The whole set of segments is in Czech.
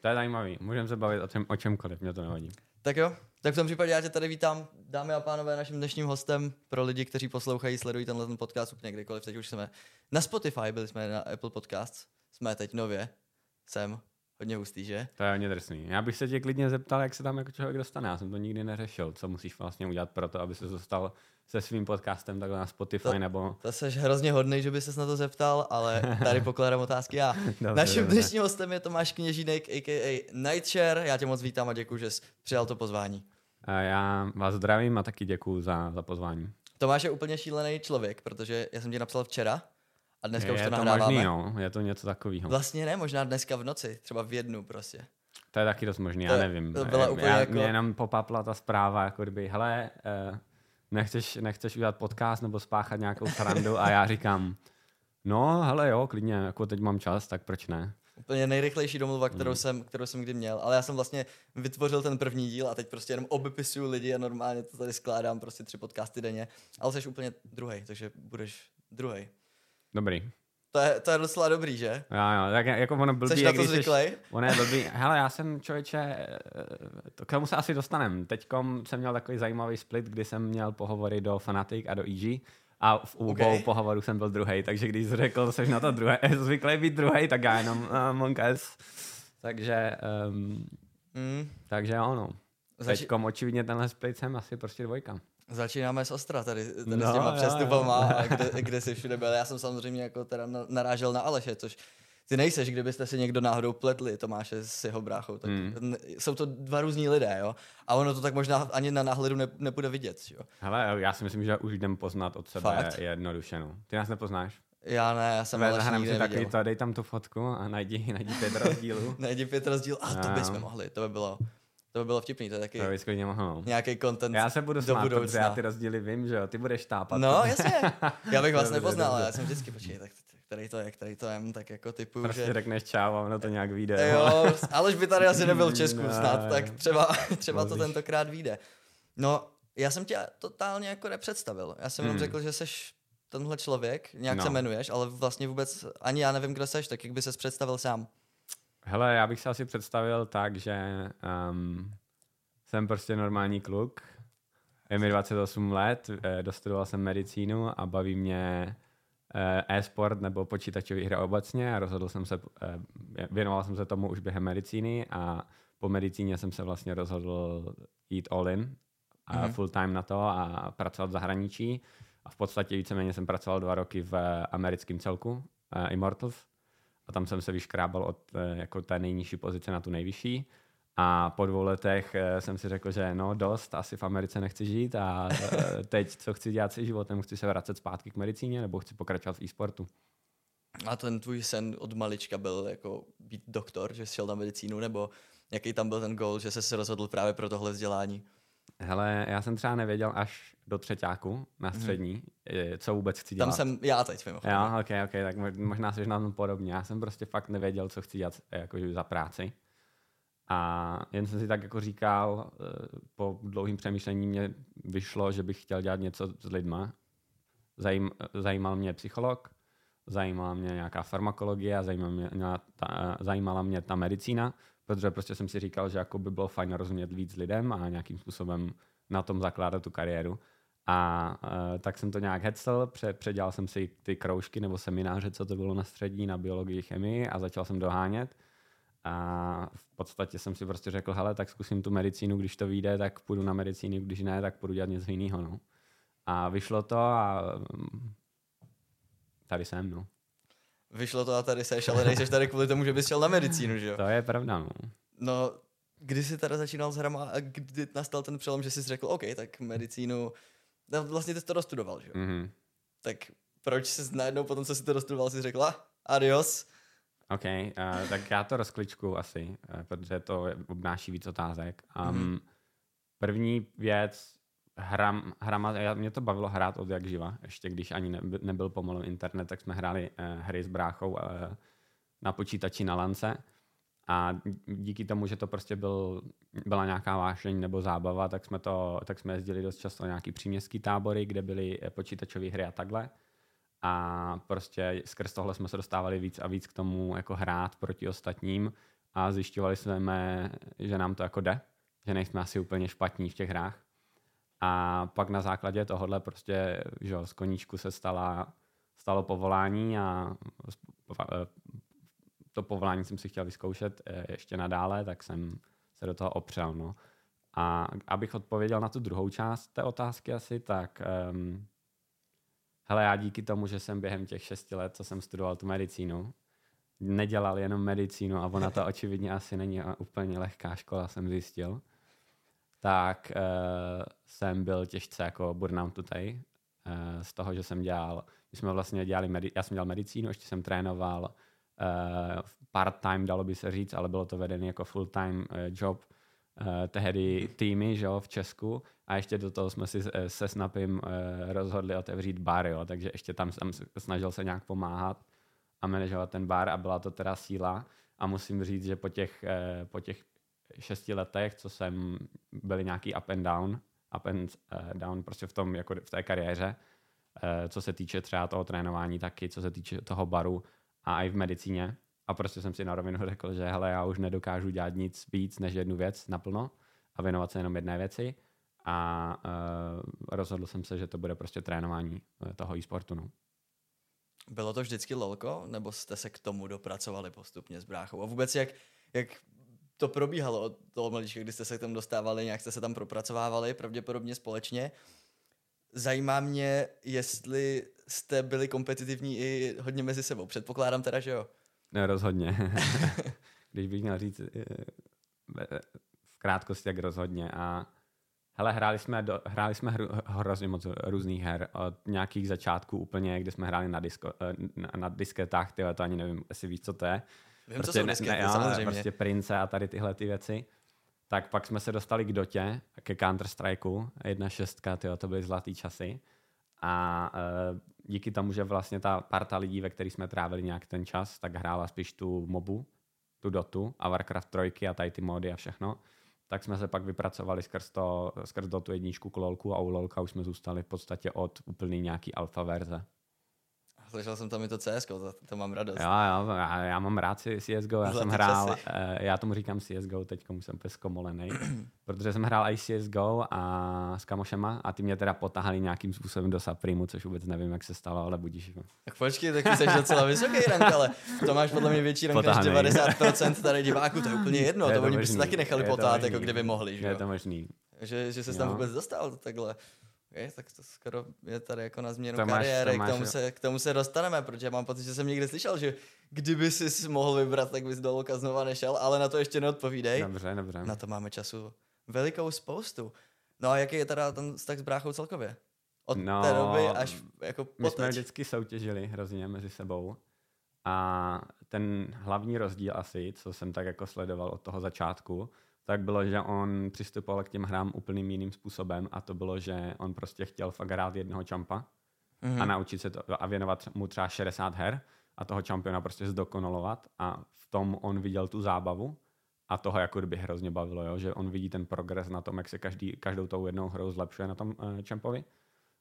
To je zajímavý. Můžeme se bavit o, čem, o čemkoliv, mě to nevadí. Tak jo, tak v tom případě já tě tady vítám, dámy a pánové, naším dnešním hostem pro lidi, kteří poslouchají, sledují tenhle ten podcast úplně kdekoliv. Teď už jsme na Spotify, byli jsme na Apple Podcasts, jsme teď nově, jsem, hodně hustý, že? To je hodně drsný. Já bych se tě klidně zeptal, jak se tam jako člověk dostane. Já jsem to nikdy neřešil. Co musíš vlastně udělat pro to, aby se dostal se svým podcastem takhle na Spotify to, nebo... To jsi hrozně hodný, že by ses na to zeptal, ale tady pokládám otázky já. Dobře, Naším dobře. dnešním hostem je Tomáš Kněžínek, a.k.a. Nightshare. Já tě moc vítám a děkuji, že jsi přijal to pozvání. A já vás zdravím a taky děkuju za, za pozvání. Tomáš je úplně šílený člověk, protože já jsem ti napsal včera a dneska je už to to nahráváme. možný, no. Je to něco takového. Vlastně ne, možná dneska v noci, třeba v jednu prostě. To je taky dost možný, To já je- nevím. to byla Já- úplně já, jako- Mě jenom popapla ta zpráva, jako kdyby, hele, eh, nechceš, nechceš udělat podcast nebo spáchat nějakou srandu a já říkám, no, hele jo, klidně, jako teď mám čas, tak proč ne? Úplně nejrychlejší domluva, kterou, Hmm. jsem, kterou jsem kdy měl. Ale já jsem vlastně vytvořil ten první díl a teď prostě jenom obepisuju lidi a normálně to tady skládám prostě tři podcasty denně. Ale jsi úplně druhý, takže budeš druhý. Dobrý. To je, to je docela dobrý, že? Jo, jo, tak jako ono blbý, Jsi na to zvyklý? Ono je blbý. Hele, já jsem člověče, eh, to k tomu se asi dostanem. Teďkom jsem měl takový zajímavý split, kdy jsem měl pohovory do Fanatic a do EG a v obou Okay. pohovorů jsem byl druhý, takže když jsi řekl, jsi na to druhé, zvyklý být druhý, tak já jenom uh, monkas. Takže, um, Mm. takže ano. Zači- Teďkom očividně tenhle split jsem asi prostě dvojka. Začínáme s Ostra tady, tady No, s těma přestupama, kde, kde jsi všude byl. Já jsem samozřejmě jako teda na- narážel na Aleše, což ty nejseš, kdybyste si někdo náhodou pletli Tomáše s jeho bráchou. Tak Hmm. Jsou to dva různí lidé, jo? A ono to tak možná ani na náhledu ne, nepůjde vidět, jo? Hele, já si myslím, že už jdem poznat od sebe Fakt? jednoduše. No. Ty nás nepoznáš? Já ne, já jsem zahrám nikdy si takový to, dej tam tu fotku a najdi, najdi pět rozdílů. Najdi pět rozdíl, a to Jo, bychom mohli, to by bylo, to by bylo vtipný, to je taky To mohl. no. nějaký content Já se budu do smát, protože budoucna. já ty rozdíly vím, že jo, ty budeš tápat. No, jasně. Já bych vás nepoznal, ale já jsem vždycky, počkej, tak který to je, který to je, tak jako typu, Prostě že... řekneš čau a ono to nějak vyjde. Jo, Aleš by tady asi nebyl v Česku snad, tak třeba, třeba to tentokrát vyjde. No, já jsem tě totálně jako nepředstavil. Já jsem jenom Hmm. řekl, že jsi tenhle člověk, nějak No. se jmenuješ, ale vlastně vůbec ani já nevím, kdo seš, tak jak by ses představil sám. Hele, já bych se asi představil tak, že um, jsem prostě normální kluk, je mi 28 let, eh, dostudoval jsem medicínu a baví mě eh, e-sport nebo počítačové hry obecně a rozhodl jsem se, eh, věnoval jsem se tomu už během medicíny a po medicíně jsem se vlastně rozhodl jít all in a Mhm. full time na to a pracovat v zahraničí. A v podstatě víceméně jsem pracoval dva roky v americkém celku Immortals a tam jsem se vyškrábal od eh, jako té nejnižší pozice na tu nejvyšší. A po dvou letech eh, jsem si řekl, že no dost, asi v Americe nechci žít a eh, teď co chci dělat se životem, chci se vracet zpátky k medicíně nebo chci pokračovat v e-sportu. A ten tvůj sen od malička byl jako být doktor, že jsi šel na medicínu, nebo jaký tam byl ten goal, že jsi se rozhodl právě pro tohle vzdělání? Hele, já jsem třeba nevěděl až do třetíku na střední, eh, co vůbec chci dělat. Tam jsem já teď, mimochodem. Jo, ok, ok, tak mo- možná jsi na tom podobně. Já jsem prostě fakt nevěděl, co chci dělat eh, jako za práci. A jen jsem si tak jako říkal, eh, po dlouhým přemýšlení mě vyšlo, že bych chtěl dělat něco s lidma. Zajím, zajímal mě psycholog, zajímala mě nějaká farmakologie zajímala mě, ta, zajímala mě ta medicína, protože prostě jsem si říkal, že jako by bylo fajn rozumět víc lidem a nějakým způsobem na tom zakládat tu kariéru. A uh, tak jsem to nějak hecel, pře- předělal jsem si ty kroužky nebo semináře, co to bylo na střední, na biologii, chemii a začal jsem dohánět. A v podstatě jsem si prostě řekl, hele, tak zkusím tu medicínu, když to vyjde, tak půjdu na medicínu, když ne, tak půjdu dělat něco jiného. No. A vyšlo to a mm, tady jsem, no. Vyšlo to a tady seš, ale nejseš tady kvůli tomu, že bys šel na medicínu, že jo? To je pravda, no. No, kdy jsi teda začínal s hrama a kdy nastal ten přelom, že jsi řekl, OK, tak medicínu, no, vlastně ty jsi to dostudoval, že jo? Mhm. Tak proč jsi najednou potom, co jsi to dostudoval, si řekla, adios, OK, uh, tak já to rozkličku asi, uh, protože to obnáší víc otázek. Um, Mhm. První věc, hram, hrama, já, mě to bavilo hrát od jak živa, ještě když ani ne, nebyl pomalu internet, tak jsme hráli uh, hry s bráchou uh, na počítači na lance a díky tomu, že to prostě byl, byla nějaká vášeň nebo zábava, tak jsme, to, tak jsme jezdili dost často na nějaký příměstský tábory, kde byly eh, počítačové hry a takhle. A prostě skrz tohle jsme se dostávali víc a víc k tomu jako hrát proti ostatním a zjišťovali jsme, že nám to jako jde, že nejsme asi úplně špatní v těch hrách. A pak na základě tohohle prostě, že z koníčku se stala, stalo povolání a to povolání jsem si chtěl vyzkoušet eh, ještě nadále, tak jsem se do toho opřel. No. A abych odpověděl na tu druhou část té otázky asi, tak um, hele, já díky tomu, že jsem během těch šesti let, co jsem studoval tu medicínu, nedělal jenom medicínu a ona to očividně asi není úplně lehká škola, jsem zjistil, tak uh, jsem byl těžce jako burnout tutaj uh, z toho, že jsem dělal, my jsme vlastně dělali, medi- já jsem dělal medicínu, ještě jsem trénoval uh, part-time, dalo by se říct, ale bylo to vedený jako full-time uh, job uh, tehdy týmy že jo, v Česku. A ještě do toho jsme si se Snapim uh, rozhodli otevřít bar, jo, takže ještě tam jsem snažil se nějak pomáhat a manažovat ten bar a byla to teda síla. A musím říct, že po těch, uh, po těch šesti letech, co jsem byli nějaký up and down, up and uh, down prostě v tom, jako v té kariéře, uh, co se týče třeba toho trénování taky, co se týče toho baru a i v medicíně. A prostě jsem si na rovinu řekl, že hele, já už nedokážu dělat nic víc než jednu věc naplno a věnovat se jenom jedné věci. A uh, rozhodl jsem se, že to bude prostě trénování toho e-sportu. No. Bylo to vždycky lolko, nebo jste se k tomu dopracovali postupně s bráchou? A vůbec jak, jak to probíhalo od toho mladíčka, kdy jste se k tomu dostávali, nějak jste se tam propracovávali, pravděpodobně společně. Zajímá mě, jestli jste byli kompetitivní i hodně mezi sebou. Předpokládám teda, že jo? Ne, rozhodně. Když bych měl říct eh, v krátkosti, tak rozhodně. A hele, hráli jsme, do, hráli jsme hru, hrozně moc různých her. Od nějakých začátků úplně, kde jsme hráli na, disko, eh, na, na disketách, tyhle, to ani nevím, jestli víš, co to je. Vím, prostě co jsou diskety, ne, samozřejmě. Prostě Prince a tady tyhle ty věci. Tak pak jsme se dostali k Dotě, ke Counter-Strikeu, jedna šestka, tyjo, to byly zlatý časy. A uh, díky tomu, že vlastně ta parta lidí, ve kterých jsme trávili nějak ten čas, tak hrála spíš tu mobu, tu Dotu a Warcraft 3 a tady ty mody a všechno, tak jsme se pak vypracovali skrz, to, skrz Dotu jedničku k LOLku a u LOLka už jsme zůstali v podstatě od úplný nějaký alfa verze. Slyšel jsem tam i to CS, to, to mám radost. Jo, jo, já, já mám rád CSGO, já jsem hrál, časy. Eh, já tomu říkám CSGO, teď jsem úplně zkomolený, protože jsem hrál i CSGO a s kamošema a ty mě teda potahali nějakým způsobem do Supremu, což vůbec nevím, jak se stalo, ale budíš. Tak počkej, tak jsi docela vysoký rank, ale to máš podle mě větší rank než 90% tady diváků, to je úplně jedno, je to, to oni by si taky nechali potát, jako kdyby mohli. Že? Je to možný. Že, že se tam vůbec dostal takhle. Okay, tak to skoro je tady jako na změnu Tomáš, kariéry, Tomáš, k, tomu se, k tomu se dostaneme, protože mám pocit, že jsem někdy slyšel, že kdyby si mohl vybrat, tak bys do Loka znova nešel, ale na to ještě neodpovídej. Dobře, dobře. Na to máme času velikou spoustu. No a jaký je teda ten vztah s bráchou celkově? Od no, té doby až jako poteč. My jsme vždycky soutěžili hrozně mezi sebou a ten hlavní rozdíl asi, co jsem tak jako sledoval od toho začátku, tak bylo, že on přistupoval k těm hrám úplným jiným způsobem a to bylo, že on prostě chtěl fakt hrát jednoho čampa mm-hmm. a mhm. naučit se to a věnovat mu třeba 60 her a toho čampiona prostě zdokonalovat a v tom on viděl tu zábavu a toho jako kdyby hrozně bavilo, jo? že on vidí ten progres na tom, jak se každý, každou tou jednou hrou zlepšuje na tom uh, čampovi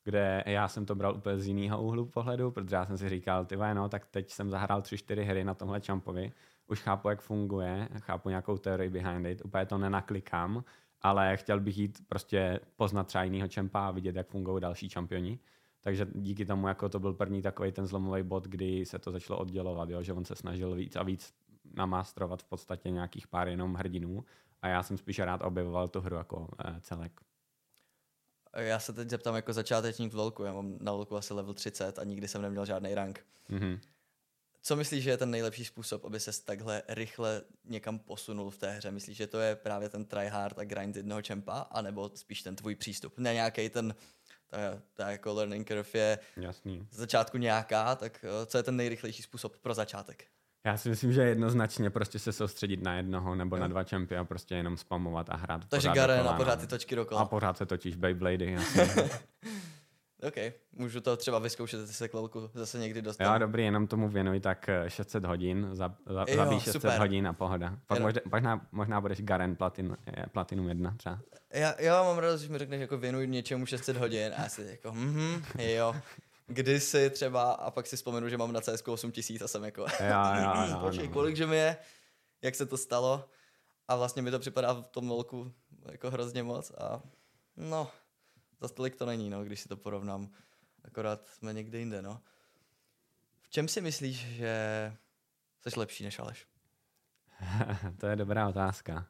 kde já jsem to bral úplně z jiného úhlu pohledu, protože já jsem si říkal, ty no, tak teď jsem zahrál 3-4 hry na tomhle čampovi už chápu, jak funguje, chápu nějakou teorii behind it, úplně to nenaklikám, ale chtěl bych jít prostě poznat třeba jinýho čempa a vidět, jak fungují další čampioni. Takže díky tomu jako to byl první takový ten zlomový bod, kdy se to začalo oddělovat, jo? že on se snažil víc a víc namástrovat v podstatě nějakých pár jenom hrdinů a já jsem spíš rád objevoval tu hru jako eh, celek. Já se teď zeptám jako začátečník v LoLku, já mám na LoLku asi level 30 a nikdy jsem neměl žádný rank. Mm-hmm. Co myslíš, že je ten nejlepší způsob, aby se takhle rychle někam posunul v té hře? Myslíš, že to je právě ten tryhard a grind jednoho čempa, anebo spíš ten tvůj přístup? Ne nějaký ten, ta, ta jako learning curve je Jasný. z začátku nějaká, tak eh, co je ten nejrychlejší způsob pro začátek? Já si myslím, že jednoznačně prostě se soustředit na jednoho nebo jo. na dva čempy a prostě jenom spamovat a hrát. Takže Garen a pořád ty točky dokola. A pořád se točíš Beyblady. OK, můžu to třeba vyzkoušet, jestli se k zase někdy dostanu. Jo, dobrý, jenom tomu věnuj tak 600 eh, hodin, za, za, jo, zabij 600 super. hodin a pohoda. Pak možná, možná, možná budeš Garen Platin, eh, Platinum 1 třeba. Já, já mám radost, že mi řekneš jako věnuj něčemu 600 hodin a já si jako, mhm, jo. Kdysi třeba, a pak si vzpomenu, že mám na CS 8000 a jsem jako, jo, jo, jo, počkej, kolik že mi je? jak se to stalo a vlastně mi to připadá v tom volku jako hrozně moc a no, za tolik to není, no, když si to porovnám. Akorát jsme někde jinde, no. V čem si myslíš, že jsi lepší než Aleš? to je dobrá otázka.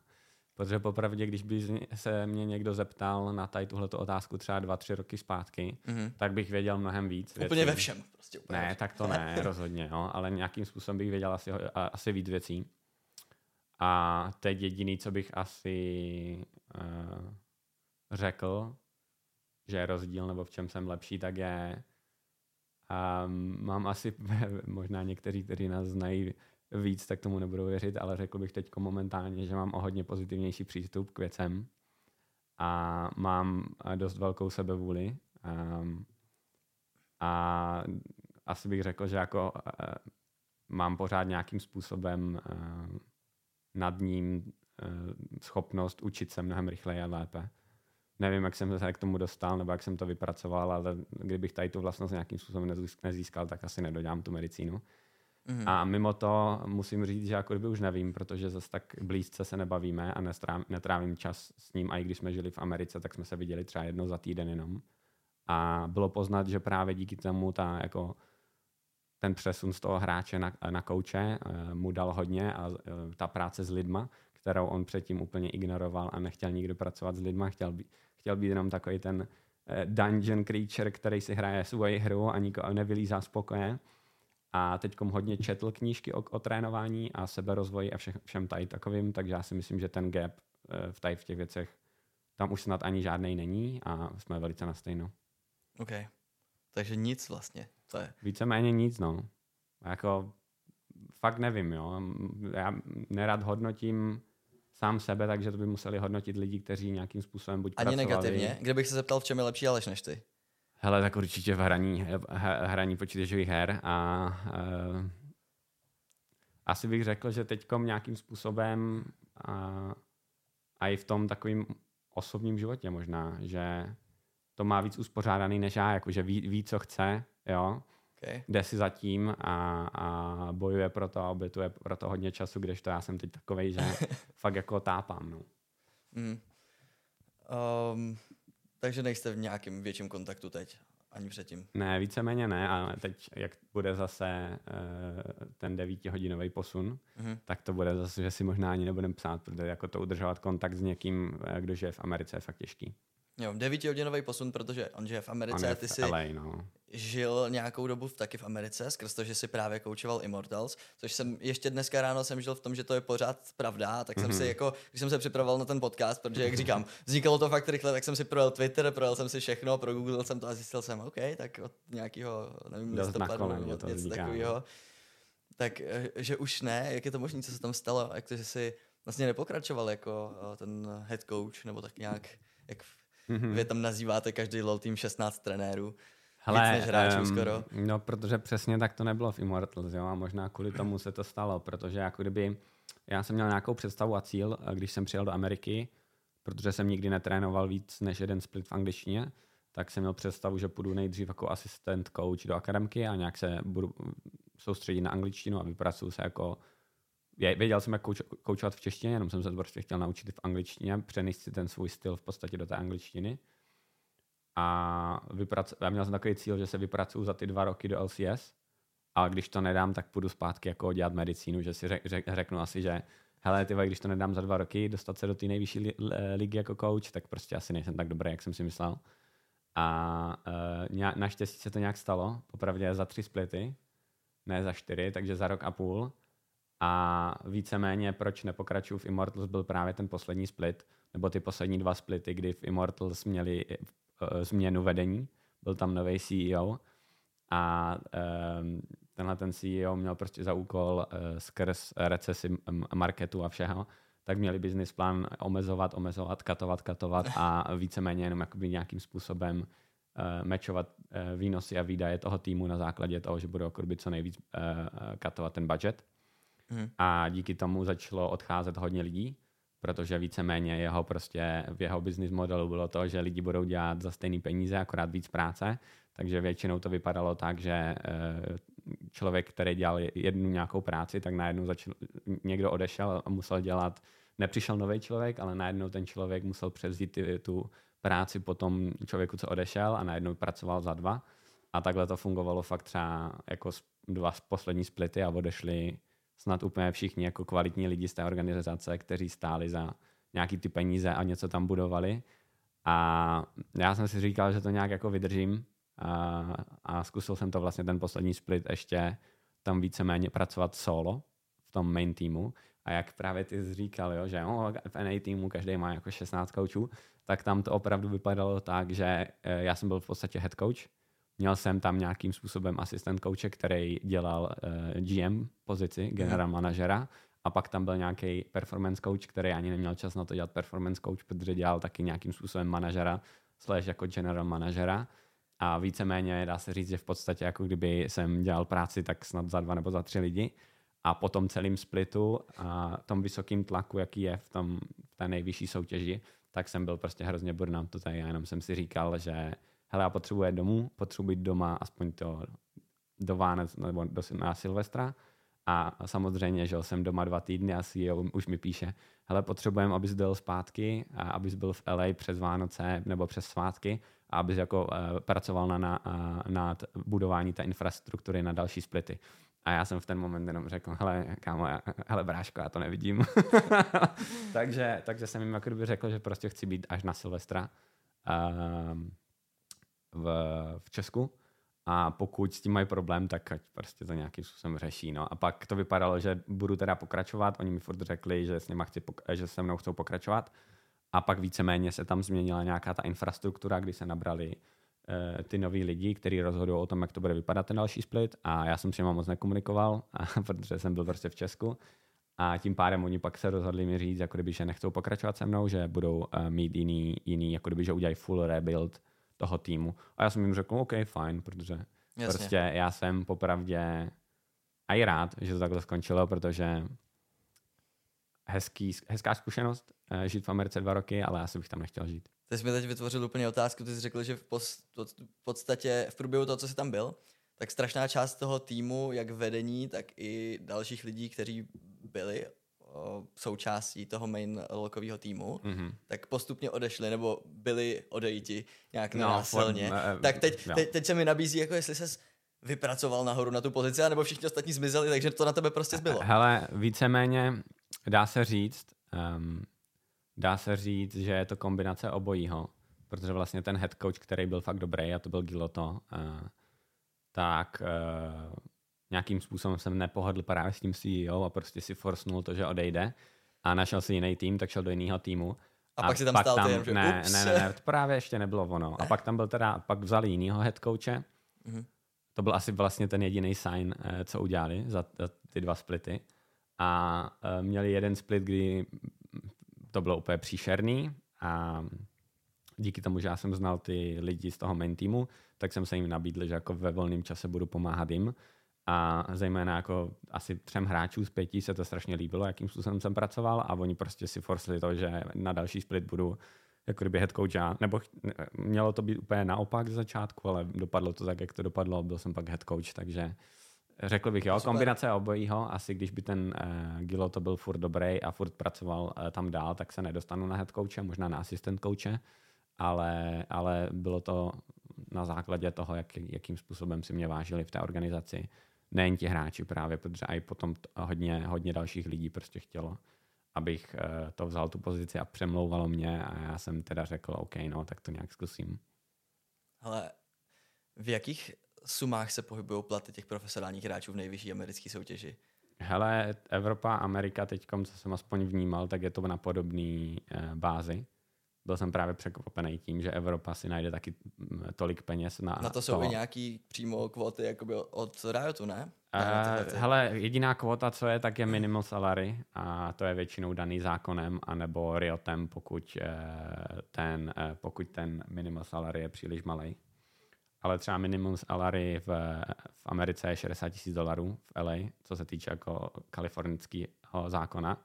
Protože popravdě, když by se mě někdo zeptal na tady tuhle otázku třeba dva, tři roky zpátky, mm-hmm. tak bych věděl mnohem víc. Úplně věcí. ve všem. Prostě úplně ne, tak to ne, rozhodně, jo, ale nějakým způsobem bych věděl asi, asi víc věcí. A teď jediný, co bych asi uh, řekl, že je rozdíl nebo v čem jsem lepší, tak je, um, mám asi možná někteří, kteří nás znají víc, tak tomu nebudou věřit, ale řekl bych teď momentálně, že mám o hodně pozitivnější přístup k věcem a mám dost velkou sebevůli um, a asi bych řekl, že jako uh, mám pořád nějakým způsobem uh, nad ním uh, schopnost učit se mnohem rychleji a lépe. Nevím, jak jsem se k tomu dostal, nebo jak jsem to vypracoval, ale kdybych tady tu vlastnost nějakým způsobem nezískal, tak asi nedodělám tu medicínu. Mm-hmm. A mimo to musím říct, že jako kdyby už nevím, protože zase tak blízce se nebavíme a nestrávím, netrávím čas s ním. A i když jsme žili v Americe, tak jsme se viděli třeba jedno za týden jenom. A bylo poznat, že právě díky tomu ta, jako, ten přesun z toho hráče na, na kouče uh, mu dal hodně a uh, ta práce s lidma, kterou on předtím úplně ignoroval a nechtěl nikdo pracovat s lidma, chtěl být, chtěl být jenom takový ten uh, dungeon creature, který si hraje svoji hru a nikoho nevylízá z pokoje a teď hodně četl knížky o, o trénování a seberozvoji a vše, všem tady takovým, takže já si myslím, že ten gap eh, v, tady v těch věcech tam už snad ani žádný není a jsme velice na stejno. OK. Takže nic vlastně. To je. Víceméně nic, no. Jako fakt nevím, jo. Já nerad hodnotím sám sebe, takže to by museli hodnotit lidi, kteří nějakým způsobem buď Ani pracovali... negativně? Kdybych se zeptal, v čem je lepší Aleš než ty? Hele, tak určitě v hraní, hraní počítačových her a uh, asi bych řekl, že teďkom nějakým způsobem a, a i v tom takovým osobním životě možná, že to má víc uspořádaný než já, jakože ví, ví co chce, jo, okay. jde si za tím a, a bojuje pro to a obětuje pro to hodně času, kdežto já jsem teď takovej, že fakt jako tápám, no. Mm. Um, takže nejste v nějakém větším kontaktu teď, ani předtím? Ne, víceméně ne, ale teď, jak bude zase uh, ten devítihodinový posun, mm-hmm. tak to bude zase, že si možná ani nebudeme psát, protože jako to udržovat kontakt s někým, eh, kdo žije v Americe, je fakt těžký. Jo, devítihodinový posun, protože on žije v Americe a ty si LA, no. žil nějakou dobu v, taky v Americe, skrz to, že si právě koučoval Immortals, což jsem ještě dneska ráno jsem žil v tom, že to je pořád pravda, tak mm-hmm. jsem si mhm. jako, když jsem se připravoval na ten podcast, protože jak říkám, vznikalo to fakt rychle, tak jsem si projel Twitter, projel jsem si všechno, progooglil jsem to a zjistil jsem, OK, tak od nějakého, nevím, listopadu nebo něco takového, no. tak eh, že už ne, jak je to možné, co se tam stalo, jak to, že si vlastně nepokračoval jako eh, ten head coach, nebo tak nějak, jak Mm-hmm. Vy tam nazýváte každý LoL tým 16 trenérů. Hele, Víc než hráčů um, skoro. No, protože přesně tak to nebylo v Immortals, jo, a možná kvůli tomu se to stalo, protože jako kdyby já jsem měl nějakou představu a cíl, když jsem přijel do Ameriky, protože jsem nikdy netrénoval víc než jeden split v angličtině, tak jsem měl představu, že půjdu nejdřív jako asistent coach do akademky a nějak se budu soustředit na angličtinu a vypracuju se jako věděl jsem, jak kouč, koučovat v češtině, jenom jsem se prostě chtěl naučit v angličtině, přenést si ten svůj styl v podstatě do té angličtiny. A vyprac, já měl jsem takový cíl, že se vypracuju za ty dva roky do LCS, a když to nedám, tak půjdu zpátky jako dělat medicínu, že si řek, řek, řeknu asi, že hele, ty když to nedám za dva roky, dostat se do té nejvyšší li, ligy jako coach, tak prostě asi nejsem tak dobrý, jak jsem si myslel. A uh, naštěstí se to nějak stalo, popravdě za tři splity, ne za čtyři, takže za rok a půl. A víceméně proč nepokračuju v Immortals byl právě ten poslední split, nebo ty poslední dva splity, kdy v Immortals měli uh, změnu vedení, byl tam nový CEO a um, tenhle ten CEO měl prostě za úkol uh, skrz recesi marketu a všeho, tak měli business plán omezovat, omezovat, katovat, katovat a víceméně jenom jakoby nějakým způsobem uh, mečovat uh, výnosy a výdaje toho týmu na základě toho, že budou co nejvíc uh, katovat ten budget. Hmm. A díky tomu začalo odcházet hodně lidí, protože víceméně jeho prostě v jeho business modelu bylo to, že lidi budou dělat za stejný peníze, akorát víc práce, takže většinou to vypadalo tak, že člověk, který dělal jednu nějakou práci, tak najednou začal, někdo odešel a musel dělat, nepřišel nový člověk, ale najednou ten člověk musel převzít tu práci po tom člověku, co odešel a najednou pracoval za dva. A takhle to fungovalo fakt třeba jako dva poslední splity a odešli snad úplně všichni jako kvalitní lidi z té organizace, kteří stáli za nějaký ty peníze a něco tam budovali. A já jsem si říkal, že to nějak jako vydržím a, a zkusil jsem to vlastně ten poslední split ještě tam víceméně pracovat solo v tom main týmu. A jak právě ty jsi říkal, jo, že jo, v NA týmu každý má jako 16 coachů, tak tam to opravdu vypadalo tak, že eh, já jsem byl v podstatě head coach, Měl jsem tam nějakým způsobem asistent kouče, který dělal uh, eh, GM pozici, mhm. general manažera, a pak tam byl nějaký performance coach, který ani neměl čas na to dělat performance coach, protože dělal taky nějakým způsobem manažera, slash jako general manažera. A víceméně dá se říct, že v podstatě jako kdyby jsem dělal práci tak snad za dva nebo za tři lidi. A po tom celém splitu a tom vysokém tlaku, jaký je v, tom, v té nejvyšší soutěži, tak jsem byl prostě hrozně burnout tutaj. Já jenom jsem si říkal, že hele, já potřebuji domů, potřebuji být doma aspoň to do Vánoc nebo do, na Silvestra. A samozřejmě, že jsem doma dva týdny a CEO už mi píše, hele, potřebujeme, abys byl zpátky, a abys byl v LA přes Vánoce nebo přes svátky a abys jako uh, pracoval na, na, uh, nad budování té infrastruktury na další splity. A já jsem v ten moment jenom řekl, hele, kámo, já, hele, bráško, já to nevidím. takže, takže jsem jim jako řekl, že prostě chci být až na Silvestra. Um, v, v Česku a pokud s tím mají problém, tak ať prostě to nějakým způsobem řeší. No. A pak to vypadalo, že budu teda pokračovat, oni mi furt řekli, že s, nima chci že se mnou chcou pokračovat a pak víceméně se tam změnila nějaká ta infrastruktura, kdy se nabrali uh, ty noví lidi, kteří rozhodují o tom, jak to bude vypadat ten další split a já jsem s nimi moc nekomunikoval, a, protože jsem byl prostě v Česku a tím pádem oni pak se rozhodli mi říct, jako kdyby, že nechcou pokračovat se mnou, že budou uh, mít jiný, jiný, jako kdyby, že udělají full rebuild toho týmu. A já jsem jim řekl, OK, fajn, protože Jasně. prostě já jsem popravdě a i rád, že to takhle skončilo, protože hezký, hezká zkušenost uh, žít v Americe dva roky, ale já si bych tam nechtěl žít. Ty jsi mi teď vytvořil úplně otázku, ty jsi řekl, že v, post, v podstatě v průběhu toho, co jsi tam byl, tak strašná část toho týmu, jak vedení, tak i dalších lidí, kteří byli součástí toho main lokového týmu, mm-hmm. tak postupně odešli nebo byli odejti nějak no, násilně. Uh, tak teď, no. teď, teď se mi nabízí, jako jestli ses vypracoval nahoru na tu pozici, nebo všichni ostatní zmizeli, takže to na tebe prostě zbylo. Hele, víceméně dá se říct, um, dá se říct, že je to kombinace obojího, protože vlastně ten head coach, který byl fakt dobrý, a to byl Giloto, uh, tak uh, nějakým způsobem jsem nepohodl právě s tím CEO a prostě si forsnul to, že odejde a našel si jiný tým, tak šel do jiného týmu. A, a pak si tam pak stál tam, ty, ne, ne, ne, ne, to právě ještě nebylo ono. A pak tam byl teda, pak vzali jinýho head coache. Mm-hmm. To byl asi vlastně ten jediný sign, eh, co udělali za, za ty dva splity. A uh, měli jeden split, kdy to bylo úplně příšerný a díky tomu, že já jsem znal ty lidi z toho main týmu, tak jsem se jim nabídl, že jako ve volném čase budu pomáhat jim a zejména jako asi třem hráčů z pěti se to strašně líbilo, jakým způsobem jsem pracoval a oni prostě si forsili to, že na další split budu jako kdyby head coach já, nebo mělo to být úplně naopak z začátku, ale dopadlo to tak, jak to dopadlo, byl jsem pak head coach, takže řekl bych, jo, kombinace obojího, asi když by ten uh, Gilo to byl furt dobrý a furt pracoval uh, tam dál, tak se nedostanu na head coache, možná na asistent coache, ale, ale bylo to na základě toho, jak, jakým způsobem si mě vážili v té organizaci nejen ti hráči právě, protože i potom hodně, hodně dalších lidí prostě chtělo, abych eh, to vzal tu pozici a přemlouvalo mě a já jsem teda řekl, OK, no, tak to nějak zkusím. Ale v jakých sumách se pohybují platy těch profesionálních hráčů v nejvyšší americké soutěži? Hele, Evropa, Amerika, teď, co jsem aspoň vnímal, tak je to na podobné eh, bázi byl jsem právě překvapený tím, že Evropa si najde taky mm, tolik peněz na Na to jsou to. i nějaký přímo kvóty jakoby od Riotu, ne? Uh, hele, jediná kvota, co je, tak je minimal salary a to je většinou daný zákonem anebo Riotem, pokud uh, ten, uh, pokud ten minimal salary je příliš malý. Ale třeba minimum salary v, v Americe je 60 tisíc dolarů v LA, co se týče jako kalifornického zákona.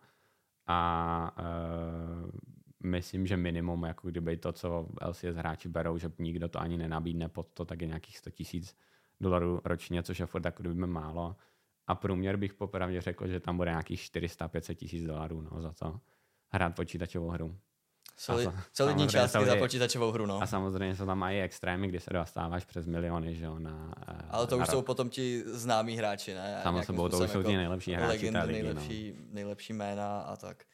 A uh, myslím, že minimum, jako kdyby to, co LCS hráči berou, že nikdo to ani nenabídne pod to, tak je nějakých 100 tisíc dolarů ročně, což je furt jako kdyby málo. A průměr bych popravdě řekl, že tam bude nějakých 400-500 tisíc dolarů no, za to hrát počítačovou hru. Sa- solidní samozřejmě částky za počítačovou hru, no. A samozřejmě jsou tam mají extrémy, kdy se dostáváš přes miliony, že jo, na... eh, Ale to na už rok. jsou potom ti známí hráči, ne? Samo Nějakým sebou, to už jsou ti nejlepší hráči legendy, no. nejlepší, nejlepší jména a tak.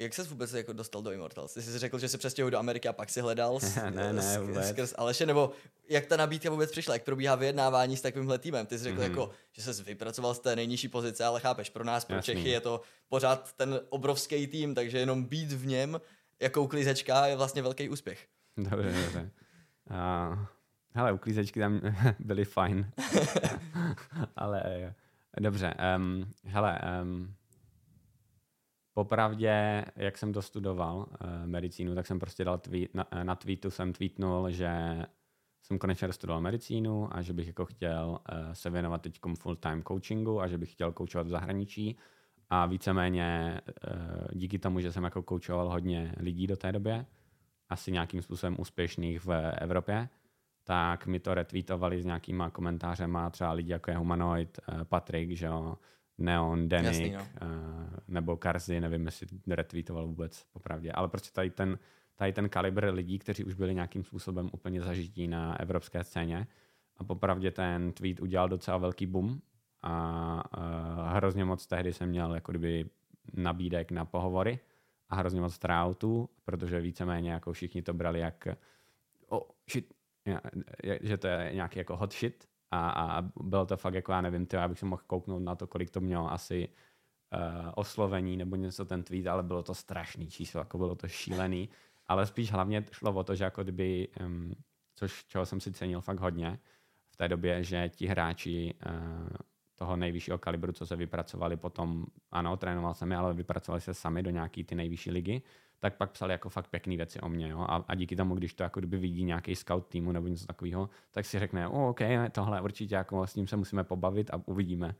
Jak ses vůbec jako dostal do Immortals? Ty jsi řekl, že jsi přestěhoval do Ameriky a pak si hledal s, Ne, ne, vůbec. skrz Aleše, nebo jak ta nabídka vůbec přišla, jak probíhá vyjednávání s takovýmhle týmem? Ty jsi řekl Mhm. jako, že jsi vypracoval z té nejnižší pozice, ale chápeš, pro nás, pro Jasný. Čechy je to pořád ten obrovský tým, takže jenom být v něm jako uklízečka je vlastně velký úspěch. Dobře, dobře. Uh, hele, uklízečky tam byly fajn. Ale eh, dobře, um, hele, um, popravdě, jak jsem to studoval, uh, medicínu, tak jsem prostě dal tweet, na, na tweetu jsem tweetnul, že jsem konečně dostudoval medicínu a že bych jako chtěl uh, se věnovat teď full-time coachingu a že bych chtěl koučovat v zahraničí. A víceméně díky tomu, že jsem jako koučoval hodně lidí do té době, asi nějakým způsobem úspěšných v Evropě, tak mi to retweetovali s nějakýma komentářema, třeba lidi jako je Humanoid, eh, Patrik, že jo, Neon, Denik, Jasný, no. eh, nebo Karzy, nevím, jestli retweetoval vůbec popravdě, ale prostě tady ten, tady ten kalibr lidí, kteří už byli nějakým způsobem úplně zažití na evropské scéně. A popravdě ten tweet udělal docela velký boom. A uh, hrozně moc tehdy jsem měl jako kdyby nabídek na pohovory a hrozně moc tryoutů, protože víceméně jako všichni to brali jak oh, shit, že to je nějaký jako hot shit a, a bylo to fakt jako já nevím, tyjo, já bych se mohl kouknout na to, kolik to mělo asi uh, oslovení nebo něco ten tweet, ale bylo to strašný číslo, jako bylo to šílený, ale spíš hlavně šlo o to, že jako kdyby, um, což čeho jsem si cenil fakt hodně v té době, že ti hráči uh, toho nejvyššího kalibru, co se vypracovali potom, ano, trénoval jsem je, ale vypracovali se sami do nějaký ty nejvyšší ligy, tak pak psali jako fakt pěkný věci o mě, jo? A, a, díky tomu, když to jako kdyby vidí nějaký scout týmu nebo něco takového, tak si řekne, o, OK, tohle určitě jako s ním se musíme pobavit a uvidíme.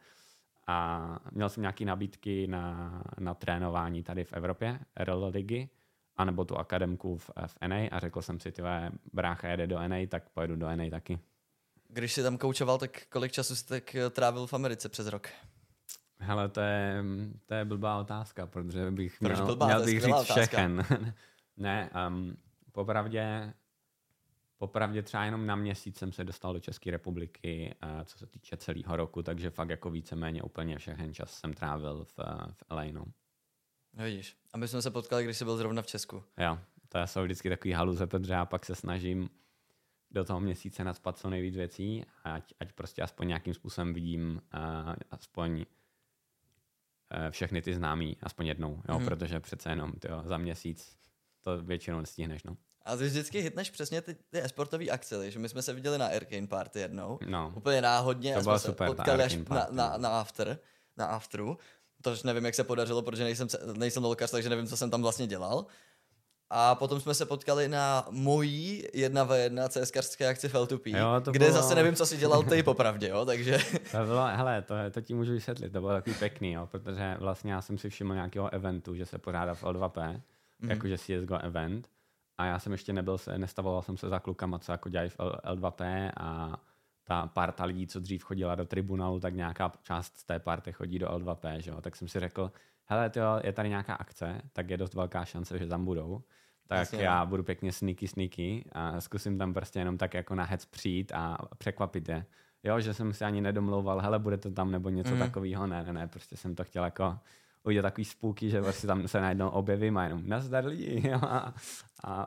A měl jsem nějaké nabídky na, na trénování tady v Evropě, RL ligy, anebo tu akademku v, v NA a řekl jsem si, ty vole, brácha jede do NA, tak pojedu do NA taky. Když jsi tam koučoval, tak kolik času jsi tak eh, trávil v Americe přes rok? Hele, to je, to je blbá otázka, protože bych Proč měl, blbá? měl bych říct otázka. všechen. ne, um, popravdě, popravdě třeba jenom na měsíc jsem se dostal do České republiky, uh, co se týče celého roku, takže fakt jako víceméně úplně všechen čas jsem trávil v, v LA. No. No vidíš. A my jsme se potkali, když jsi byl zrovna v Česku. Jo, to jsou vždycky takový haluze, protože já pak se snažím do toho měsíce nadspat co nejvíc věcí, ať, ať prostě aspoň nějakým způsobem vidím uh, aspoň všechny ty známý, aspoň jednou, jo, Mhm. mm. protože přece jenom tyjo, za měsíc to většinou nestihneš, no. A ty vždycky hitneš přesně ty, ty esportové akce, takže my jsme se viděli na Arcane Party jednou. no. Úplně náhodně. To a bylo jsme super, potkali až na, na, na, after, na afteru. Tož nevím, jak se podařilo, protože nejsem, nejsem lolkař, takže nevím, co jsem tam vlastně dělal. A potom jsme se potkali na mojí 1v1 CSKarské akci v L2P, Jo, to kde bylo- zase nevím, co si dělal ty popravdě, jo, takže To bylo, hele, to, to ti můžu vysvětlit, to bylo takový pěkný, jo, protože vlastně já jsem si všiml nějakého eventu, že se pořádá v L2P, mm. jakože CSGO event, a já jsem ještě nebyl, se, nestavoval jsem se za klukama, co jako dělají v L, L2P a ta parta lidí, co dřív chodila do tribunálu, tak nějaká část z té party chodí do L2P, že jo? tak jsem si řekl, hele, tyjo, je tady nějaká akce, tak je dost velká šance, že tam budou. Tak Jasně, no. já budu pěkně sneaky sneaky a zkusím tam prostě jenom tak jako na hec přijít a překvapit je. Jo, že jsem si ani nedomlouval, hele, bude to tam nebo něco mm. takového, ne, ne, ne, prostě jsem to chtěl jako udělat takový spooky, že prostě tam se najednou objevím a jenom nazdar lidi jo, a, a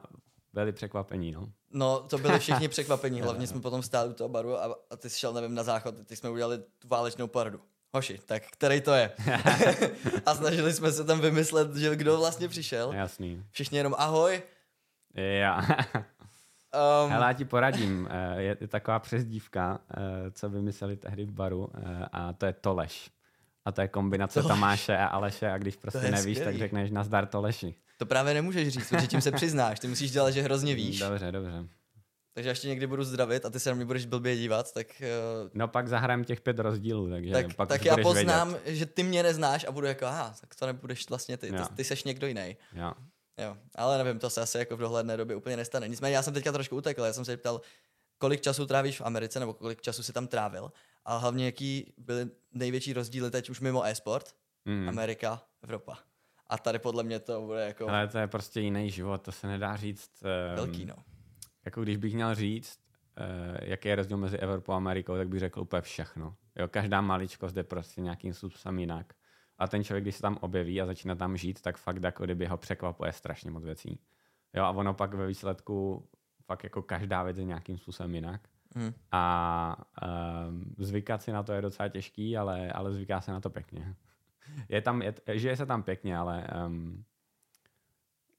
byli překvapení, no. no, to byli všichni překvapení, hlavně jsme potom stáli u toho baru a, a ty jsi šel, nevím, na záchod, ty jsme udělali tu válečnou poradu. Hoši, tak který to je? a snažili jsme se tam vymyslet, že kdo vlastně přišel. Jasný. Všichni jenom ahoj. Já. Um, Hele, já ti poradím, eh, je, je taková přezdívka, eh, co vymysleli tehdy v baru eh, a to je Toleš. A to je kombinace Toleš. Tamáše a Aleše a když prostě nevíš, skvělý. tak řekneš nazdar Toleši. to právě nemůžeš říct, protože tím se přiznáš. Ty musíš dělat, že hrozně víš. Dobře, dobře. Takže až tě někdy budu zdravit a ty se na mě budeš blbě dívat, tak, uh, No pak zahrajeme těch pět rozdílů, takže tak, pak tak já poznám, Vědět. že ty mě neznáš a budu jako, aha, tak to nebudeš vlastně ty, ty, Jo. ty seš někdo jiný. Jo. Jo, ale nevím, to se asi jako v dohledné době úplně nestane. Nicméně já jsem teďka trošku utekl, já jsem se ptal, kolik času trávíš v Americe, nebo kolik času si tam trávil, a hlavně jaký byly největší rozdíly teď už mimo e-sport, Mm. Amerika, Evropa. A tady podle mě to bude jako Ale to je prostě jiný život, to se nedá říct. ehm, velký, no. Jako když bych měl říct, uh, jaký je rozdíl mezi Evropou a Amerikou, tak bych řekl úplně všechno. Jo, každá maličkost jde prostě nějakým způsobem jinak. A ten člověk, když se tam objeví a začíná tam žít, tak fakt jako kdyby ho překvapuje strašně moc věcí. Jo, a ono pak ve výsledku fakt jako každá věc je nějakým způsobem jinak. Hm. A um, zvykat si na to je docela těžký, ale, ale zvyká se na to pěkně. Je tam, je, žije se tam pěkně, ale um,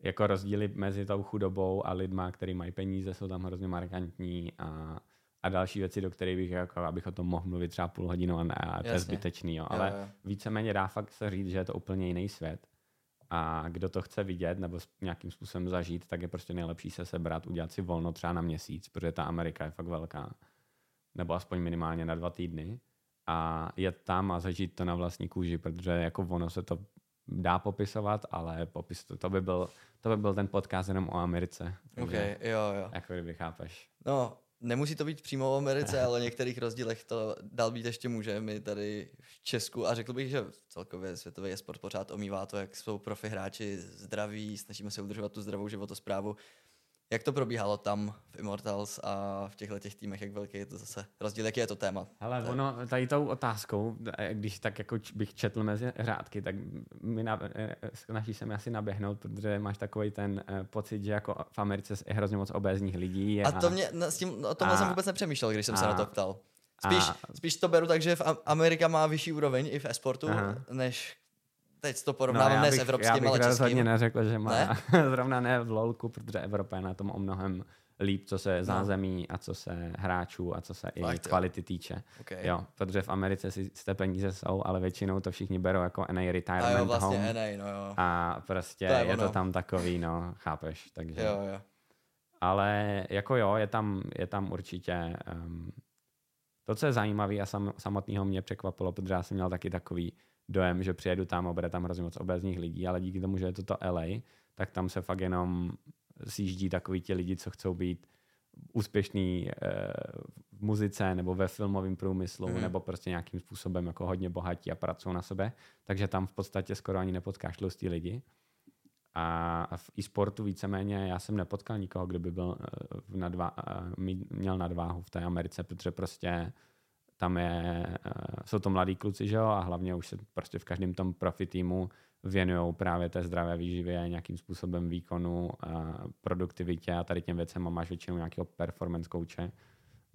jako rozdíly mezi tou chudobou a lidma, který mají peníze, jsou tam hrozně markantní a, a další věci, do kterých bych, jako, abych o tom mohl mluvit třeba půl hodinu a, ne, a to je zbytečný, jo. Jo, ale jo. víceméně dá fakt se říct, že je to úplně jiný svět. A kdo to chce vidět nebo nějakým způsobem zažít, tak je prostě nejlepší se sebrat, udělat si volno třeba na měsíc, protože ta Amerika je fakt velká. Nebo aspoň minimálně na dva týdny. A jet tam a zažít to na vlastní kůži, protože jako ono se to dá popisovat, ale popis to, to, by, byl, to by byl ten podcast jenom o Americe. Takže, jo, jo. Jako kdyby chápeš. No, nemusí to být přímo v Americe, ale v některých rozdílech to dál být ještě může. My tady v Česku, a řekl bych, že celkově světový e-sport pořád omývá to, jak jsou profi hráči zdraví, snažíme se udržovat tu zdravou životosprávu. Jak to probíhalo tam v Immortals a v těchto těch týmech, jak velký je to zase rozdíl, jaký je to téma? Ale To je- ono, tady tou otázkou, eh, když tak jako bych četl mezi řádky, tak mi na, eh, snaží se mi asi naběhnout, protože máš takový ten eh, pocit, že jako v Americe je hrozně moc obézních lidí. A to mě, na- s tím, o tomhle a- jsem vůbec nepřemýšlel, když jsem se a- na to ptal. Spíš, a- spíš to beru tak, že v Am- Amerika má vyšší úroveň i v e-sportu, Aha. než teď to porovnávám já ne bych, s já evropským, bych ale rozhodně neřekl, že má Ne? zrovna ne v LOLku, protože Evropa je na tom o mnohem líp, co se No. zázemí a co se hráčů a co se i Fakt, jo. kvality týče. Okay. Jo, protože v Americe si té peníze jsou, ale většinou to všichni berou jako NA A retirement jo, vlastně home. NA, no jo. A prostě To je je, to tam takový, no, chápeš, takže. Jo, jo. Ale jako jo, je tam, je tam určitě um, to, co je zajímavé a sam, samotného mě překvapilo, protože já jsem měl taky takový dojem, že přijedu tam a bude tam hrozně moc obézních lidí, ale díky tomu, že je to to LA, tak tam se fakt jenom sjíždí takový ti lidi, co chcou být úspěšný eh, v muzice nebo ve filmovém průmyslu mm. nebo prostě nějakým způsobem jako hodně bohatí a pracují na sebe, takže tam v podstatě skoro ani nepotkáš tlustý lidi. A v e-sportu víceméně já jsem nepotkal nikoho, kdo by byl eh, v nadva, eh, měl nadváhu v té Americe, protože prostě tam je, eh, jsou to mladí kluci, že jo, a hlavně už se prostě v každém tom profi týmu věnují právě té zdravé výživě, nějakým způsobem výkonu, a produktivitě a tady těm věcem a máš většinou nějakého performance coache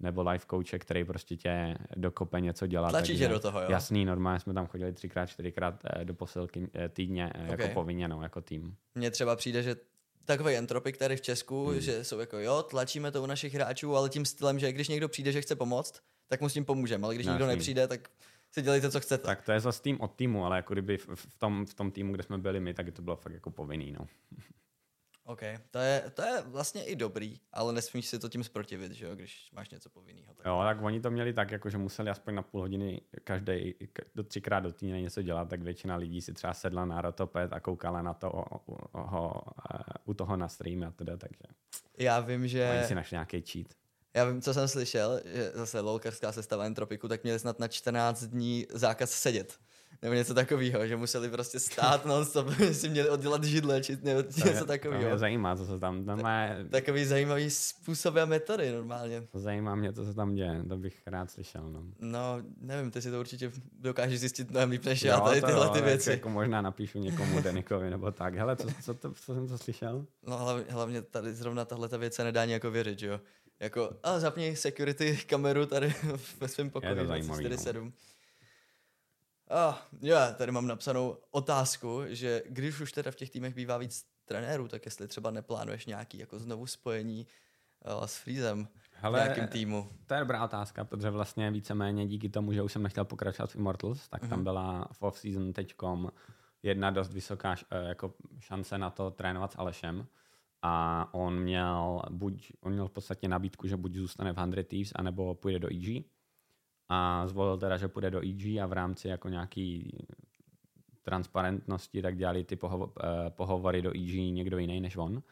nebo life coache, který prostě tě dokope něco dělat. Tlačí tě do toho, jo? Jasný, normálně jsme tam chodili třikrát, čtyřikrát eh, do posilky eh, týdně eh, Ok. jako povinně, no, jako tým. Mně třeba přijde, že takový entropik tady v Česku, Hmm. že jsou jako jo, tlačíme to u našich hráčů, ale tím stylem, že když někdo přijde, že chce pomoct, tak mu s tím pomůžeme, ale když No, nikdo jasný. nepřijde, tak si dělejte, co chcete. Tak to je zase tým od týmu, ale jako kdyby v, tom, v tom týmu, kde jsme byli my, tak to bylo fakt jako povinný, no. OK, to je, to je vlastně i dobrý, ale nesmíš si to tím zprotivit, že jo, když máš něco povinného. Tak... Jo, tak oni to měli tak, jako že museli aspoň na půl hodiny každý do třikrát do týdne něco dělat, tak většina lidí si třeba sedla na rotoped a koukala na to o, o, o, o, eh, u toho na stream a teda, takže Já vím, oni že... si našli nějaký cheat. Já vím, co jsem slyšel, že zase lolkarská sestava Entropiku, tak měli snad na 14 dní zákaz sedět. Nebo něco takového, že museli prostě stát non stop, si měli oddělat židle, či nebo něco To mě takového. zajímá, co se tam, tam má, Takový zajímavý způsoby a metody normálně. zajímá mě, co se tam děje, to bych rád slyšel, no. No, nevím, ty si to určitě dokážeš zjistit mnohem líp než Jo, já, tady tyhle jo, ty tak věci. Jako možná napíšu někomu Denikovi nebo tak. Hele, co, co, to, co jsem to slyšel? No hlavně, hlavně tady zrovna tahle ta věc se nedá nějak věřit, že jo. Jako, a zapni security kameru tady ve svém pokoji to zajímavý, no. 24/7. A já tady mám napsanou otázku, že když už teda v těch týmech bývá víc trenérů, tak jestli třeba neplánuješ nějaký jako znovu spojení uh, s Freezem v nějakém týmu. to je dobrá otázka, protože vlastně víceméně díky tomu, že už jsem nechtěl pokračovat v Immortals, tak tam Mhm. byla v off-season teďkom jedna dost vysoká eh, jako šance na to trénovat s Alešem. A on měl, buď, on měl v podstatě nabídku, že buď zůstane v 100 Thieves, anebo půjde do EG. A zvolil teda, že půjde do EG a v rámci jako nějaký transparentnosti tak dělali ty pohovo- eh, pohovory do EG někdo jiný než on.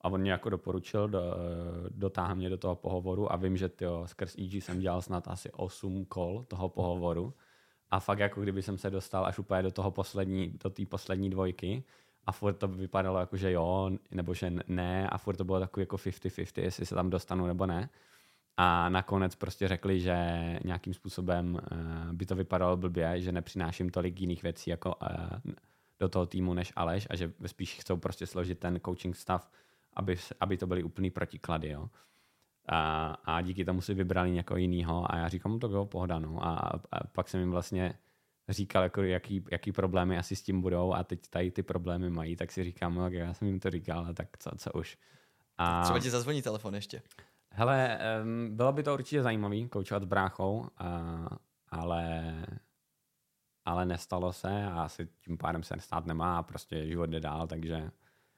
A on mě jako doporučil, do, dotáhl mě do toho pohovoru a vím, že tyjo, skrz EG jsem dělal snad asi 8 kol toho pohovoru. A fakt jako kdyby jsem se dostal až úplně do toho poslední, do té poslední dvojky a furt to vypadalo jako, že jo, nebo že ne a furt to bylo takový jako 50-50, jestli se tam dostanu nebo ne. A nakonec prostě řekli, že nějakým způsobem uh, by to vypadalo blbě, že nepřináším tolik jiných věcí jako uh, do toho týmu než Aleš a že spíš chcou prostě složit ten coaching stav, aby, aby to byly úplný protiklady. Jo. A, a díky tomu si vybrali někoho jiného a já říkám, no to bylo pohoda. No. A, a pak jsem jim vlastně říkal, jako jaký, jaký problémy asi s tím budou a teď tady ty problémy mají, tak si říkám, no, já jsem jim to říkal, tak co, co už. A... Třeba ti zazvoní telefon ještě. Hele, um, bylo by to určitě zajímavý, koučovat s bráchou, uh, ale, ale nestalo se a asi tím pádem se stát nemá a prostě život jde dál, takže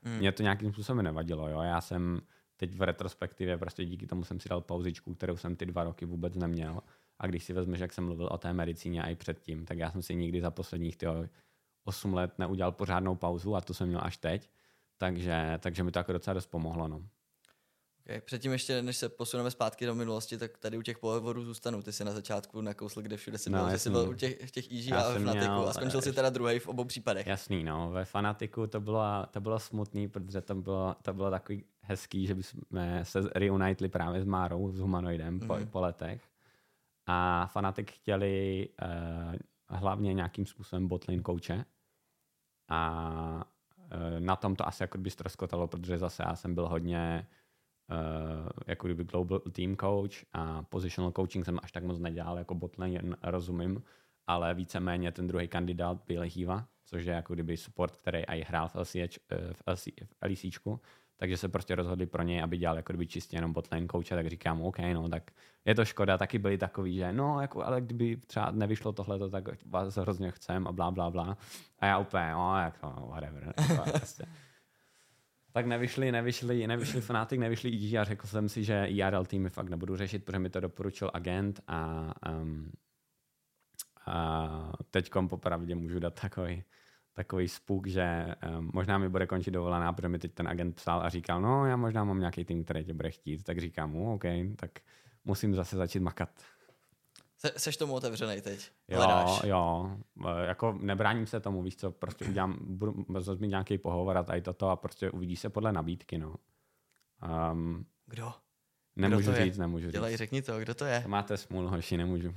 mm. mě to nějakým způsobem nevadilo. Jo? Já jsem teď v retrospektivě prostě díky tomu jsem si dal pauzičku, kterou jsem ty dva roky vůbec neměl. A když si vezmeš, jak jsem mluvil o té medicíně i předtím, tak já jsem si nikdy za posledních tyjo, 8 let neudělal pořádnou pauzu a to jsem měl až teď. Takže, takže mi to jako docela dost pomohlo. No. Okay. Předtím ještě, než se posuneme zpátky do minulosti, tak tady u těch pohovorů zůstanu. Ty jsi na začátku nakousl, kde všude jsi no, byl, že jsi byl u těch, v těch EG a v Fanatiku a skončil si teda druhý v obou případech. Jasný, no. Ve Fanatiku to bylo, to bylo smutný, protože to bylo, to bylo takový hezký, že jsme se reunitli právě s Márou, s Humanoidem mm-hmm. po, mhm. po letech. A Fanatik chtěli uh, hlavně nějakým způsobem botlane kouče. A uh, na tom to asi jako by ztroskotalo, protože zase já jsem byl hodně uh, jako kdyby global team coach a positional coaching jsem až tak moc nedělal, jako botlane rozumím, ale víceméně ten druhý kandidát byl Hiva, což je jako kdyby support, který i hrál v, LCH, v, LC, v LCčku, takže se prostě rozhodli pro něj, aby dělal jako kdyby čistě jenom botlane coacha, tak říkám, OK, no, tak je to škoda, taky byli takový, že no, jako, ale kdyby třeba nevyšlo tohle, tak vás hrozně chcem a blá, blá, blá. A já úplně, no, jako, no, whatever. Jako, prostě tak nevyšli, nevyšli, nevyšli Fnatic, nevyšli EG a řekl jsem si, že IRL týmy fakt nebudu řešit, protože mi to doporučil agent a, um, a teďkom popravdě můžu dát takový, takový spuk, že um, možná mi bude končit dovolená, protože mi teď ten agent psal a říkal, no já možná mám nějaký tým, který tě bude chtít, tak říkám mu, OK, tak musím zase začít makat. Se, seš tomu otevřený teď? Jo, Hledáš. jo. E, jako nebráním se tomu, víš co, prostě udělám, budu mít nějaký pohovor a tady toto a prostě uvidí se podle nabídky, no. Um, Kdo? Nemůžu kdo říct, nemůžu Dělej, říct. řekni to, kdo to je? Máte smůl, hoši, nemůžu.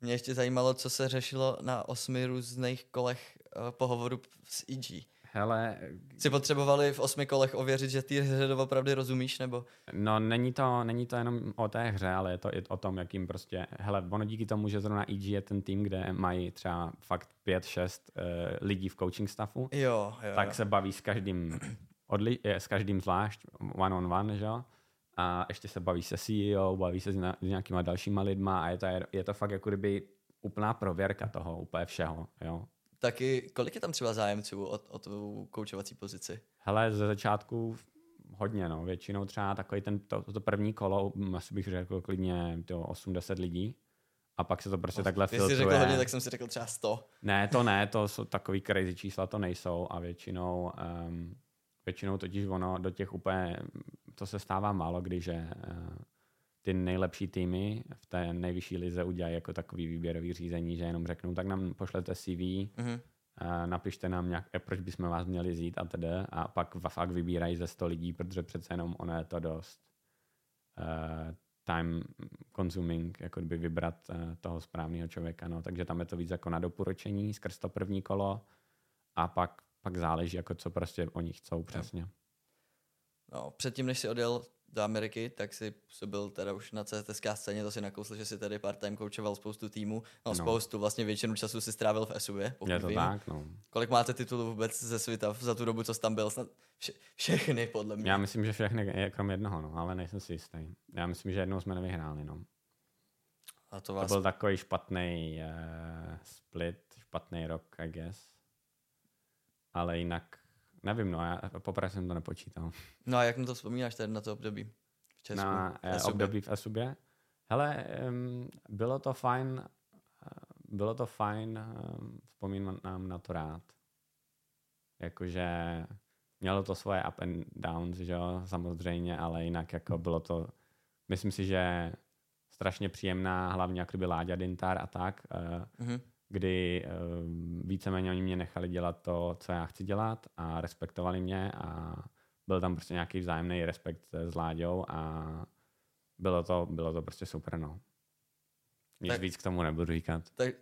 Mě ještě zajímalo, co se řešilo na osmi různých kolech uh, pohovoru s EG. Hele... Si potřebovali v osmi kolech ověřit, že ty hře opravdu rozumíš, nebo? No, není to, není to jenom o té hře, ale je to i o tom, jakým prostě... Hele, ono díky tomu, že zrovna EG je ten tým, kde mají třeba fakt pět, šest uh, lidí v coaching staffu, jo, jo, tak jo. se baví s každým, odli, s každým zvlášť, one on one, že jo? A ještě se baví se CEO, baví se s, s nějakýma dalšíma lidma a je to, je to fakt jako kdyby úplná prověrka toho, úplně všeho, jo taky, kolik je tam třeba zájemců o, o tu koučovací pozici? Hele, ze začátku hodně, no. Většinou třeba takový ten, to, to první kolo, asi bych řekl klidně to 80 lidí. A pak se to prostě oh, takhle filtruje. Když jsi řekl hodně, tak jsem si řekl třeba 100. Ne, to ne, to jsou takový crazy čísla, to nejsou a většinou, um, většinou totiž ono do těch úplně, to se stává málo, když uh, ty nejlepší týmy v té nejvyšší lize udělají jako takový výběrový řízení, že jenom řeknou, tak nám pošlete CV, mm-hmm. a napište nám nějak, eh, proč bychom vás měli zít a tedy a pak fakt vybírají ze 100 lidí, protože přece jenom ono je to dost uh, time consuming, jako by vybrat toho správného člověka, no. takže tam je to víc jako na doporučení skrz to první kolo a pak, pak záleží, jako co prostě oni chcou přesně. No, předtím, než si odjel do Ameriky, tak si působil teda už na CTSK scéně, to si nakousl, že si tady part-time koučoval spoustu týmů, no, no. spoustu, vlastně většinu času si strávil v SUV, Je to vím. tak, no. Kolik máte titulů vůbec ze světa za tu dobu, co jsi tam byl? Snad vše, všechny, podle mě. Já myslím, že všechny, krom jednoho, no, ale nejsem si jistý. Já myslím, že jednou jsme nevyhráli, no. A to, vás... to byl takový špatný uh, split, špatný rok, I guess. Ale jinak Nevím, no, já poprvé jsem to nepočítal. No a jak na to vzpomínáš tady na to období v Česku? Na eh, období v Esubě? Hele, um, bylo to fajn, eh, bylo to fajn, um, vzpomínám na to rád. Jakože mělo to svoje up and downs, že jo, samozřejmě, ale jinak jako bylo to, myslím si, že strašně příjemná, hlavně jako by Láďa Dintar a tak, mm-hmm. Kdy uh, víceméně oni mě nechali dělat to, co já chci dělat a respektovali mě a byl tam prostě nějaký vzájemný respekt s Láďou a bylo to, bylo to prostě super, no. Nic tak, víc k tomu nebudu říkat. Tak,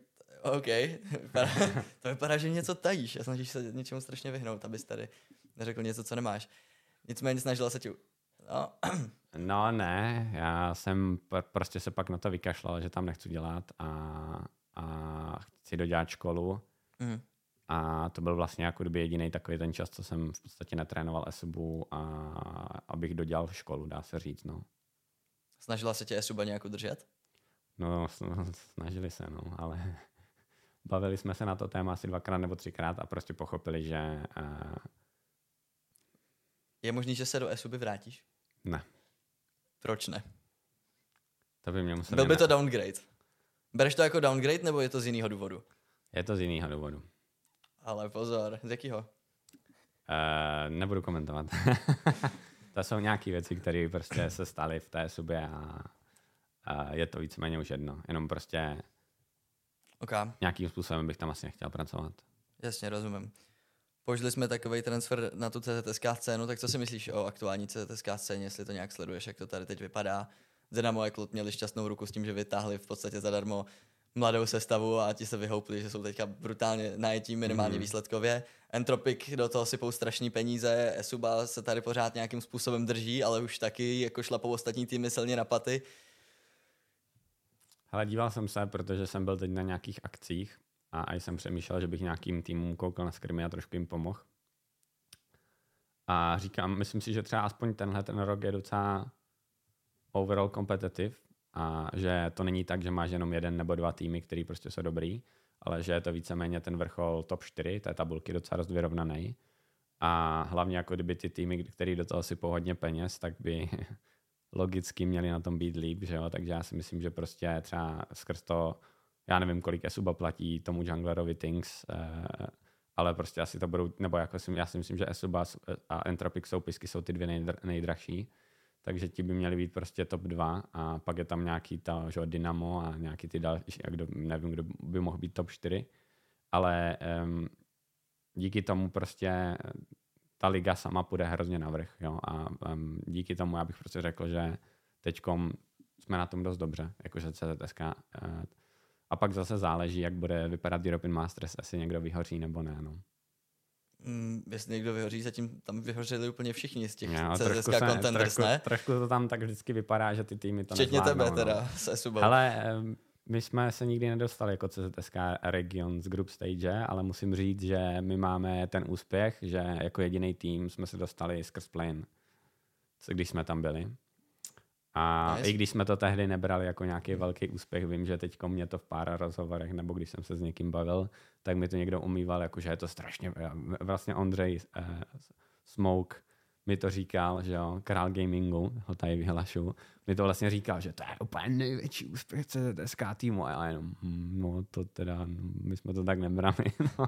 OK. to vypadá, že něco tajíš a snažíš se něčemu strašně vyhnout, abys tady neřekl něco, co nemáš. Nicméně snažila se ti... No. no ne, já jsem pr- prostě se pak na to vykašlal, že tam nechci dělat a, a chci dodělat školu. Mm. A to byl vlastně jako kdyby jediný takový ten čas, co jsem v podstatě netrénoval ESUBu a abych dodělal školu, dá se říct, no. Snažila se tě ESUBA nějak udržet? No, snažili se, no, ale bavili jsme se na to téma asi dvakrát nebo třikrát a prostě pochopili, že... Uh... Je možný, že se do ESUBy vrátíš? Ne. Proč ne? To by mě musel... Byl by to downgrade. Bereš to jako downgrade, nebo je to z jiného důvodu? Je to z jiného důvodu. Ale pozor, z jakého? Uh, nebudu komentovat. to jsou nějaké věci, které prostě se staly v té subě a, a je to víceméně už jedno. Jenom prostě okay. nějakým způsobem bych tam asi nechtěl pracovat. Jasně, rozumím. Použili jsme takový transfer na tu CZSK scénu, tak co si myslíš o aktuální CZSK scéně, jestli to nějak sleduješ, jak to tady teď vypadá? Dynamo a Klot měli šťastnou ruku s tím, že vytáhli v podstatě zadarmo mladou sestavu a ti se vyhoupli, že jsou teďka brutálně najetí minimálně mm. výsledkově. Entropic do toho sypou strašný peníze, Esuba se tady pořád nějakým způsobem drží, ale už taky jako šlapou ostatní týmy silně na paty. Ale díval jsem se, protože jsem byl teď na nějakých akcích a, a jsem přemýšlel, že bych nějakým týmům koukal na skrimy a trošku jim pomohl. A říkám, myslím si, že třeba aspoň tenhle ten rok je docela overall competitive a že to není tak, že máš jenom jeden nebo dva týmy, který prostě jsou dobrý, ale že je to víceméně ten vrchol top 4 té tabulky docela dost vyrovnaný. A hlavně jako kdyby ty týmy, který do toho si hodně peněz, tak by logicky měli na tom být líp, že jo? takže já si myslím, že prostě třeba skrz to, já nevím, kolik Esuba platí tomu junglerovi Things, eh, ale prostě asi to budou, nebo jako si, já si myslím, že Esuba a Entropic soupisky jsou ty dvě nejdr, nejdražší, takže ti by měli být prostě top 2 a pak je tam nějaký ta, že, Dynamo a nějaký ty další, kdo, nevím, kdo by mohl být top 4, ale um, díky tomu prostě ta liga sama půjde hrozně navrh, jo, a um, díky tomu já bych prostě řekl, že teďkom jsme na tom dost dobře, jakože CZSK. Uh, a pak zase záleží, jak bude vypadat European Masters, jestli někdo vyhoří nebo ne, no. Mm, jestli někdo vyhoří, zatím tam vyhořeli úplně všichni z těch no, CSK contenders, trošku, ne? Trošku to tam tak vždycky vypadá, že ty týmy to Včetně tebe no. teda, se Subou. Ale my jsme se nikdy nedostali jako CZSK region z group stage, ale musím říct, že my máme ten úspěch, že jako jediný tým jsme se dostali skrz play když jsme tam byli. A nice. i když jsme to tehdy nebrali jako nějaký velký úspěch, vím, že teď mě to v pár rozhovorech, nebo když jsem se s někým bavil, tak mi to někdo umýval, jako že je to strašně, vlastně Ondřej uh, Smoke mi to říkal, že jo, král gamingu, ho tady vyhlašu, mi to vlastně říkal, že to je úplně největší úspěch CZSK týmu a já jenom, hm, no to teda, no, my jsme to tak nebrali. No.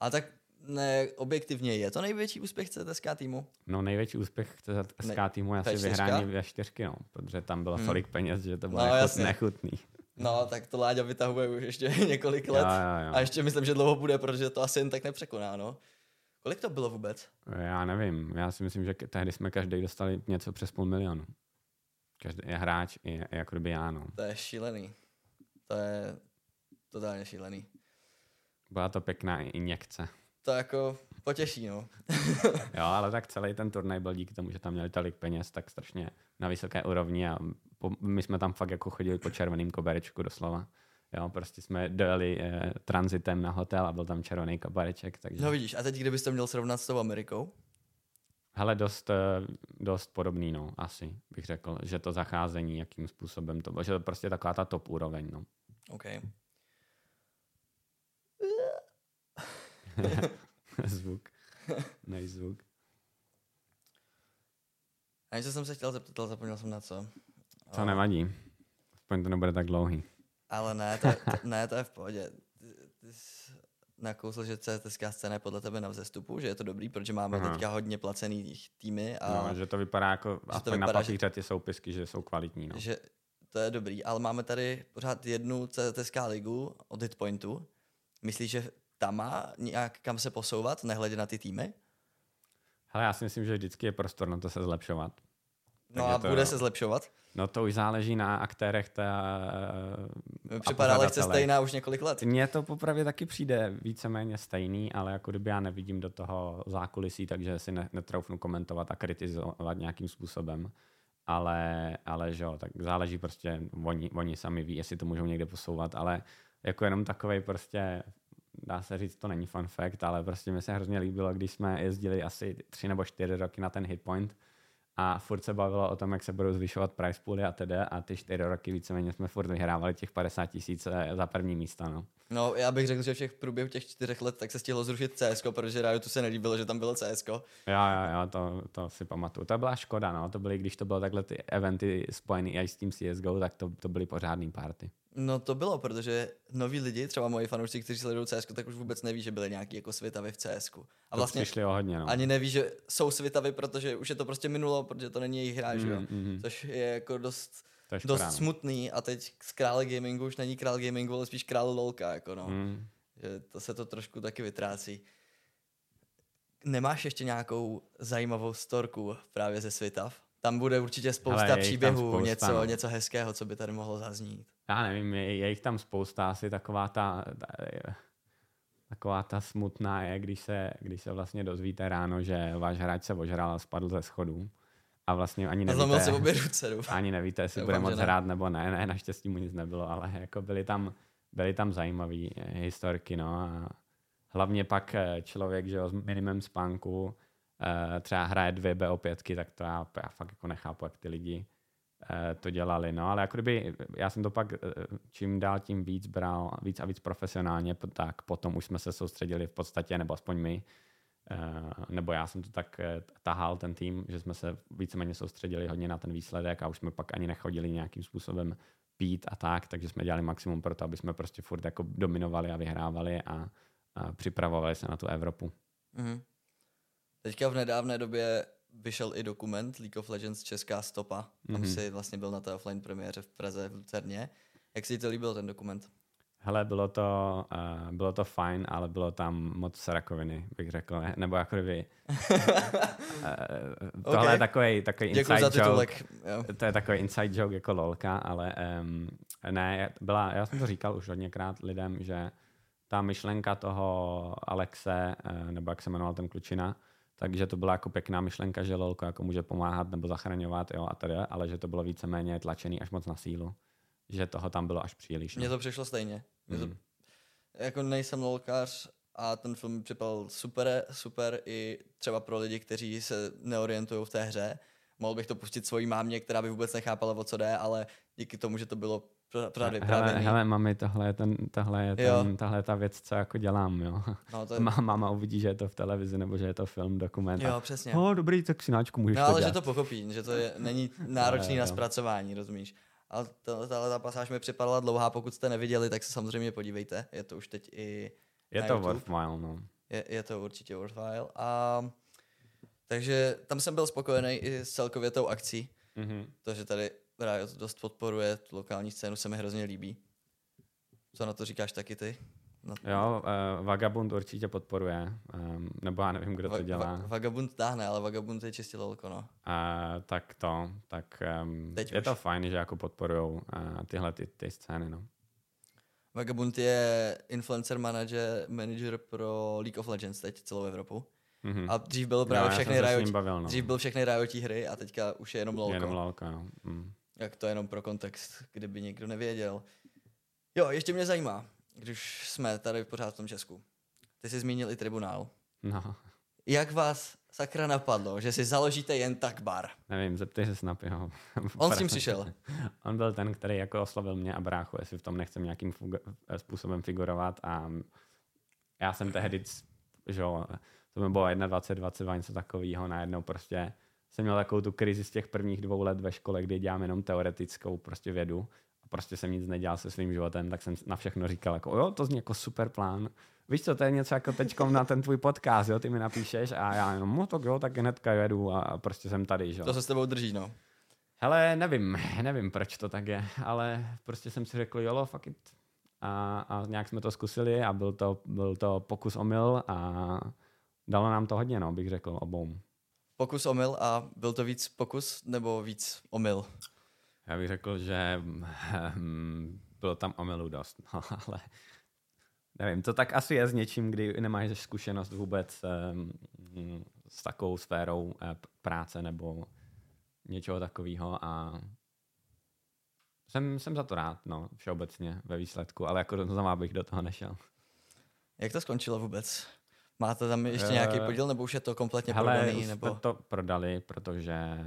A tak ne, objektivně je to největší úspěch CTSK týmu? No největší úspěch CTSK ne, týmu je asi vyhrání ve čtyřky, no, protože tam bylo hmm. tolik peněz, že to bylo no, jako nechutný. No, tak to Láďa vytahuje už ještě několik let. Jo, jo, jo. A ještě myslím, že dlouho bude, protože to asi jen tak nepřekoná, no. Kolik to bylo vůbec? Já nevím, já si myslím, že tehdy jsme každý dostali něco přes půl milionu. Každý je hráč, i, i jako kdyby já, no. To je šílený. To je totálně šílený. Byla to pěkná injekce to jako potěší, no. jo, ale tak celý ten turnaj byl díky tomu, že tam měli tolik peněz, tak strašně na vysoké úrovni a po, my jsme tam fakt jako chodili po červeném koberečku doslova. Jo, prostě jsme dojeli eh, transitem na hotel a byl tam červený kobereček. Takže... No vidíš, a teď kdybyste měl srovnat s tou Amerikou? Hele, dost, eh, dost podobný, no, asi bych řekl, že to zacházení, jakým způsobem to bylo, že to prostě taková ta top úroveň, no. OK. zvuk. Nej zvuk. A něco jsem se chtěl zeptat, ale zapomněl jsem na co. To nevadí. Aspoň to nebude tak dlouhý. Ale ne, to, to, ne, to je v pohodě. Ty, ty jsi, nakousl, že CSK scéna je podle tebe na vzestupu, že je to dobrý, protože máme Aha. teďka hodně placený týmy a No, že to vypadá jako, aspoň vypadá, na že- papíře ty soupisky, že jsou kvalitní. No. že to je dobrý, ale máme tady pořád jednu CSK ligu od Hitpointu. Myslíš, že tam má nějak kam se posouvat, nehledě na ty týmy? Hele, já si myslím, že vždycky je prostor na to se zlepšovat. No Takže a to- bude se zlepšovat? No to už záleží na aktérech té, Mi a Připadá lehce stejná už několik let. Mně to popravdě taky přijde víceméně stejný, ale jako kdyby já nevidím do toho zákulisí, takže si ne, netroufnu komentovat a kritizovat nějakým způsobem. Ale, ale že jo, tak záleží prostě, oni, oni sami ví, jestli to můžou někde posouvat, ale jako jenom takovej prostě, dá se říct, to není fun fact, ale prostě mi se hrozně líbilo, když jsme jezdili asi tři nebo čtyři roky na ten hitpoint a furt se bavilo o tom, jak se budou zvyšovat price pooly a tedy a ty čtyři roky víceméně jsme furt vyhrávali těch 50 tisíc eh, za první místa, no. No, já bych řekl, že všech v průběhu těch čtyřech let tak se stihlo zrušit CS, protože Riotu se nelíbilo, že tam bylo CS. Jo, jo, jo, to, to si pamatuju. To byla škoda, no. To byly, když to bylo takhle ty eventy spojený i s tím CSGO, tak to, to byly pořádný party. No to bylo, protože noví lidi, třeba moji fanoušci, kteří sledují CS, tak už vůbec neví, že byly nějaký jako světavy v CS. A vlastně přišli o hodně, no. ani neví, že jsou světavy, protože už je to prostě minulo, protože to není jejich hra, že jo? Mm, mm, Což je jako dost, je dost no. smutný a teď z krále gamingu už není král gamingu, ale spíš král lolka, jako no. Mm. Že to se to trošku taky vytrácí. Nemáš ještě nějakou zajímavou storku právě ze Svitav? Tam bude určitě spousta Hele, příběhů, spousta, něco, no. něco hezkého, co by tady mohlo zaznít. Já nevím, je, je jich tam spousta, asi taková ta, ta taková ta smutná je, když se, když se vlastně dozvíte ráno, že váš hráč se ožral a spadl ze schodů. A vlastně ani nevíte, obě ruce, doufám. ani nevíte, jestli Doufám, bude moc ne. hrát nebo ne. Ne, naštěstí mu nic nebylo, ale jako byly tam, byly tam zajímavé historky, no a hlavně pak eh, člověk, že jo, s minimem spánku eh, třeba hraje dvě BO5, tak to já, já fakt jako nechápu, jak ty lidi eh, to dělali, no, ale jako kdyby, já jsem to pak eh, čím dál tím víc bral, víc a víc profesionálně, tak potom už jsme se soustředili v podstatě, nebo aspoň my, eh, nebo já jsem to tak eh, tahal, ten tým, že jsme se víceméně soustředili hodně na ten výsledek a už jsme pak ani nechodili nějakým způsobem pít a tak, takže jsme dělali maximum pro to, aby jsme prostě furt jako dominovali a vyhrávali a, a připravovali se na tu Evropu. Mhm. Teďka v nedávné době vyšel i dokument League of Legends Česká stopa. Tam Mhm. si vlastně byl na té offline premiéře v Praze v Lucerně. Jak si to líbil ten dokument? Hele, bylo to, uh, bylo to fajn, ale bylo tam moc rakoviny, bych řekl. Ne? Nebo jako kdyby... Uh, tohle Ok. je takový, takový inside za joke. Jo. To je takový inside joke jako lolka, ale um, ne, byla, já jsem to říkal už hodněkrát lidem, že ta myšlenka toho Alexe, eh, nebo jak se jmenoval ten klučina, takže to byla jako pěkná myšlenka, že lolko jako může pomáhat nebo zachraňovat, jo, a tady, ale že to bylo víceméně tlačený až moc na sílu. Že toho tam bylo až příliš. Mně No. to přišlo stejně. Mně to, Mm. jako nejsem lolkař a ten film mi připadal super, super i třeba pro lidi, kteří se neorientují v té hře. Mohl bych to pustit svojí mámě, která by vůbec nechápala, o co jde, ale díky tomu, že to bylo pra- právě hele, právě hele, mami, tohle je, ten, tohle, je ten, tohle je ta věc, co jako dělám, jo. no, to je, Má, máma uvidí, že je to v televizi, nebo že je to film, dokument. a jo, přesně. No, dobrý, tak synáčku, můžeš No to ale dělat. že to pochopí, že to je, není náročný na zpracování, rozumíš? Ale to- tahle ta pasáž mi připadala dlouhá, pokud jste neviděli, tak se samozřejmě podívejte. Je to už teď i Je to YouTube. worthwhile, no. Je, je to určitě worthwhile. A, takže tam jsem byl spokojený i s celkově tou akcí. Mm-hmm. To, že tady Riot dost podporuje tu lokální scénu, se mi hrozně líbí. Co na to říkáš taky ty? Na, Jo, uh, Vagabund určitě podporuje, um, nebo já nevím, kdo to Va- dělá. Va- Vagabund táhne, ale Vagabund je čistě lolko, no. Uh, tak to, tak um, Teď je už. to fajn, že jako podporujou uh, tyhle ty, ty scény, no. Vagabund je influencer manager, manager pro League of Legends teď celou Evropu. Mm-hmm. A dřív byl právě já všechny Riot, bavil, no. dřív byl všechny Riotí hry a teďka už je jenom lolko. Jenom lolka, no. Mm. Jak to jenom pro kontext, kdyby někdo nevěděl. Jo, ještě mě zajímá, když jsme tady pořád v tom Česku. Ty jsi zmínil i tribunál. no. Jak vás sakra napadlo, že si založíte jen tak bar? Nevím, zeptej se Snapyho. On s tím přišel. On byl ten, který jako oslovil mě a bráchu, jestli v tom nechcem nějakým fuga- způsobem figurovat a já jsem tehdy, že jo, to mi bylo 21, 22, něco takového, najednou prostě jsem měl takovou tu krizi z těch prvních dvou let ve škole, kdy dělám jenom teoretickou prostě vědu a prostě jsem nic nedělal se svým životem, tak jsem na všechno říkal jako jo, to zní jako super plán, víš co, to je něco jako teďkom na ten tvůj podcast, jo, ty mi napíšeš a já jenom, no tak jo, tak hnedka jedu a prostě jsem tady, že To se s tebou drží, no. Hele, nevím, nevím, proč to tak je, ale prostě jsem si řekl, jolo, fuck it. A, a nějak jsme to zkusili a byl to, byl to pokus omyl a dalo nám to hodně, no, bych řekl, obou. Pokus omyl a byl to víc pokus nebo víc omyl? Já bych řekl, že hm, bylo tam omylů dost, no, ale nevím, to tak asi je s něčím, kdy nemáš zkušenost vůbec um, s takovou sférou eh, práce nebo něčeho takového a jsem, jsem za to rád, no, všeobecně ve výsledku, ale jako znamená bych do toho nešel. Jak to skončilo vůbec? Máte tam ještě nějaký Eh, podíl, nebo už je to kompletně Hele, prodaný? Nebo... to prodali, protože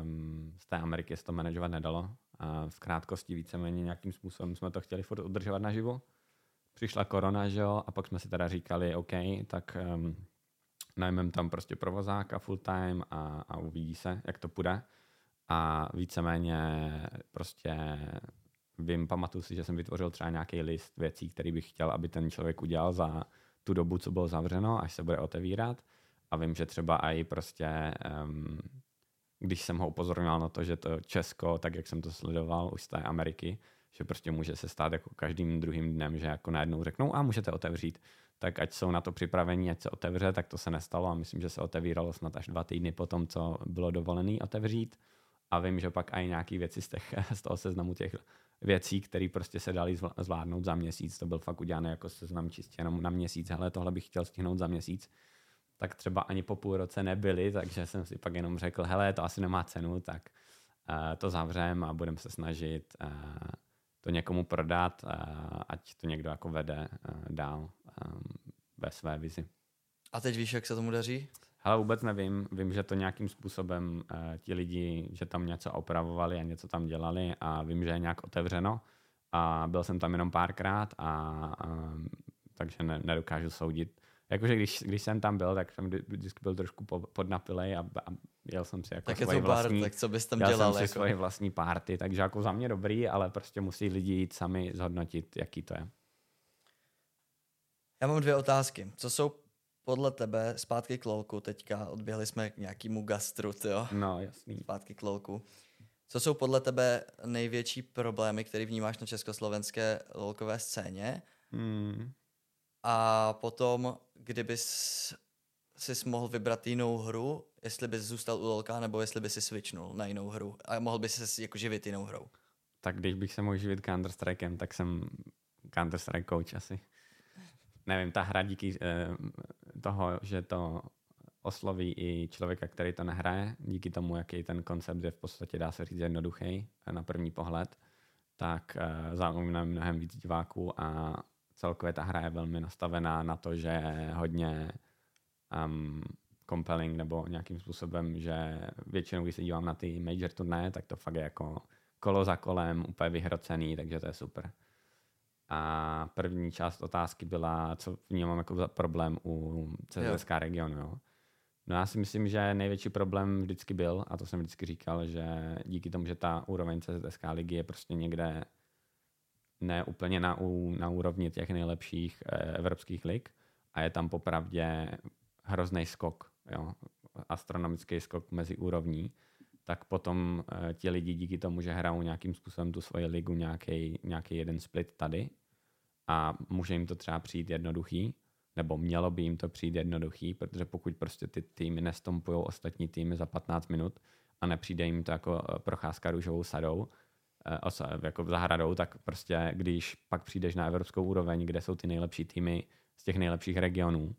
um, z té Ameriky se to manažovat nedalo. Uh, v krátkosti víceméně nějakým způsobem jsme to chtěli furt udržovat naživu. Přišla korona, že jo, a pak jsme si teda říkali, OK, tak um, najmeme tam prostě provozáka full time a, a uvidí se, jak to půjde. A víceméně prostě vím, pamatuju si, že jsem vytvořil třeba nějaký list věcí, který bych chtěl, aby ten člověk udělal za tu dobu, co bylo zavřeno, až se bude otevírat. A vím, že třeba i prostě, um, když jsem ho upozorňoval na to, že to Česko, tak jak jsem to sledoval už z té Ameriky, že prostě může se stát jako každým druhým dnem, že jako najednou řeknou, a můžete otevřít, tak ať jsou na to připravení, ať se otevře, tak to se nestalo a myslím, že se otevíralo snad až dva týdny po tom, co bylo dovolený otevřít. A vím, že pak i nějaký věci z, těch, z toho seznamu těch věcí, které prostě se dali zvl- zvládnout za měsíc, to byl fakt udělané jako seznam čistě jenom na měsíc, hele, tohle bych chtěl stihnout za měsíc, tak třeba ani po půl roce nebyly, takže jsem si pak jenom řekl, hele, to asi nemá cenu, tak uh, to zavřem a budeme se snažit uh, to někomu prodat, uh, ať to někdo jako vede dál ve své vizi. A teď víš, jak se tomu daří? Ale vůbec nevím. Vím, že to nějakým způsobem uh, ti lidi, že tam něco opravovali a něco tam dělali a vím, že je nějak otevřeno. A byl jsem tam jenom párkrát a, a takže ne, nedokážu soudit. Jakože když, když jsem tam byl, tak jsem vždy- vždycky byl trošku po, podnapilej a, a jel jsem si jako Tak je svoji vlastní, tak co bys tam dělal dělal? jsem si Jako? svoji vlastní party, takže jako za mě dobrý, ale prostě musí lidi jít sami zhodnotit, jaký to je. Já mám dvě otázky. Co jsou podle tebe, zpátky k lolku, teďka odběhli jsme k nějakému gastru, jo? No, jasný. Zpátky k lolku. Co jsou podle tebe největší problémy, které vnímáš na československé lolkové scéně? Hmm. A potom, kdybys si mohl vybrat jinou hru, jestli bys zůstal u lolka, nebo jestli bys si switchnul na jinou hru a mohl bys se jako živit jinou hrou. Tak když bych se mohl živit Counter-Strikem, tak jsem Counter-Strike coach asi. Nevím, ta hra díky eh, toho, že to osloví i člověka, který to nehraje, díky tomu, jaký ten koncept je v podstatě, dá se říct, jednoduchý na první pohled, tak eh, zaujme mnohem víc diváků a celkově ta hra je velmi nastavená na to, že je hodně um, compelling nebo nějakým způsobem, že většinou, když se dívám na ty major turnaje, tak to fakt je jako kolo za kolem, úplně vyhrocený, takže to je super. A první část otázky byla, co vnímám jako za problém u CSK regionu. Jo. No já si myslím, že největší problém vždycky byl, a to jsem vždycky říkal, že díky tomu, že ta úroveň CSK ligy je prostě někde ne úplně na, na úrovni těch nejlepších eh, evropských lig a je tam popravdě hrozný skok, jo, astronomický skok mezi úrovní, tak potom eh, ti lidi díky tomu, že hrajou nějakým způsobem tu svoji ligu, nějaký, nějaký jeden split tady a může jim to třeba přijít jednoduchý, nebo mělo by jim to přijít jednoduchý, protože pokud prostě ty týmy nestompují ostatní týmy za 15 minut a nepřijde jim to jako eh, procházka růžovou sadou, eh, jako v zahradou, tak prostě když pak přijdeš na evropskou úroveň, kde jsou ty nejlepší týmy z těch nejlepších regionů,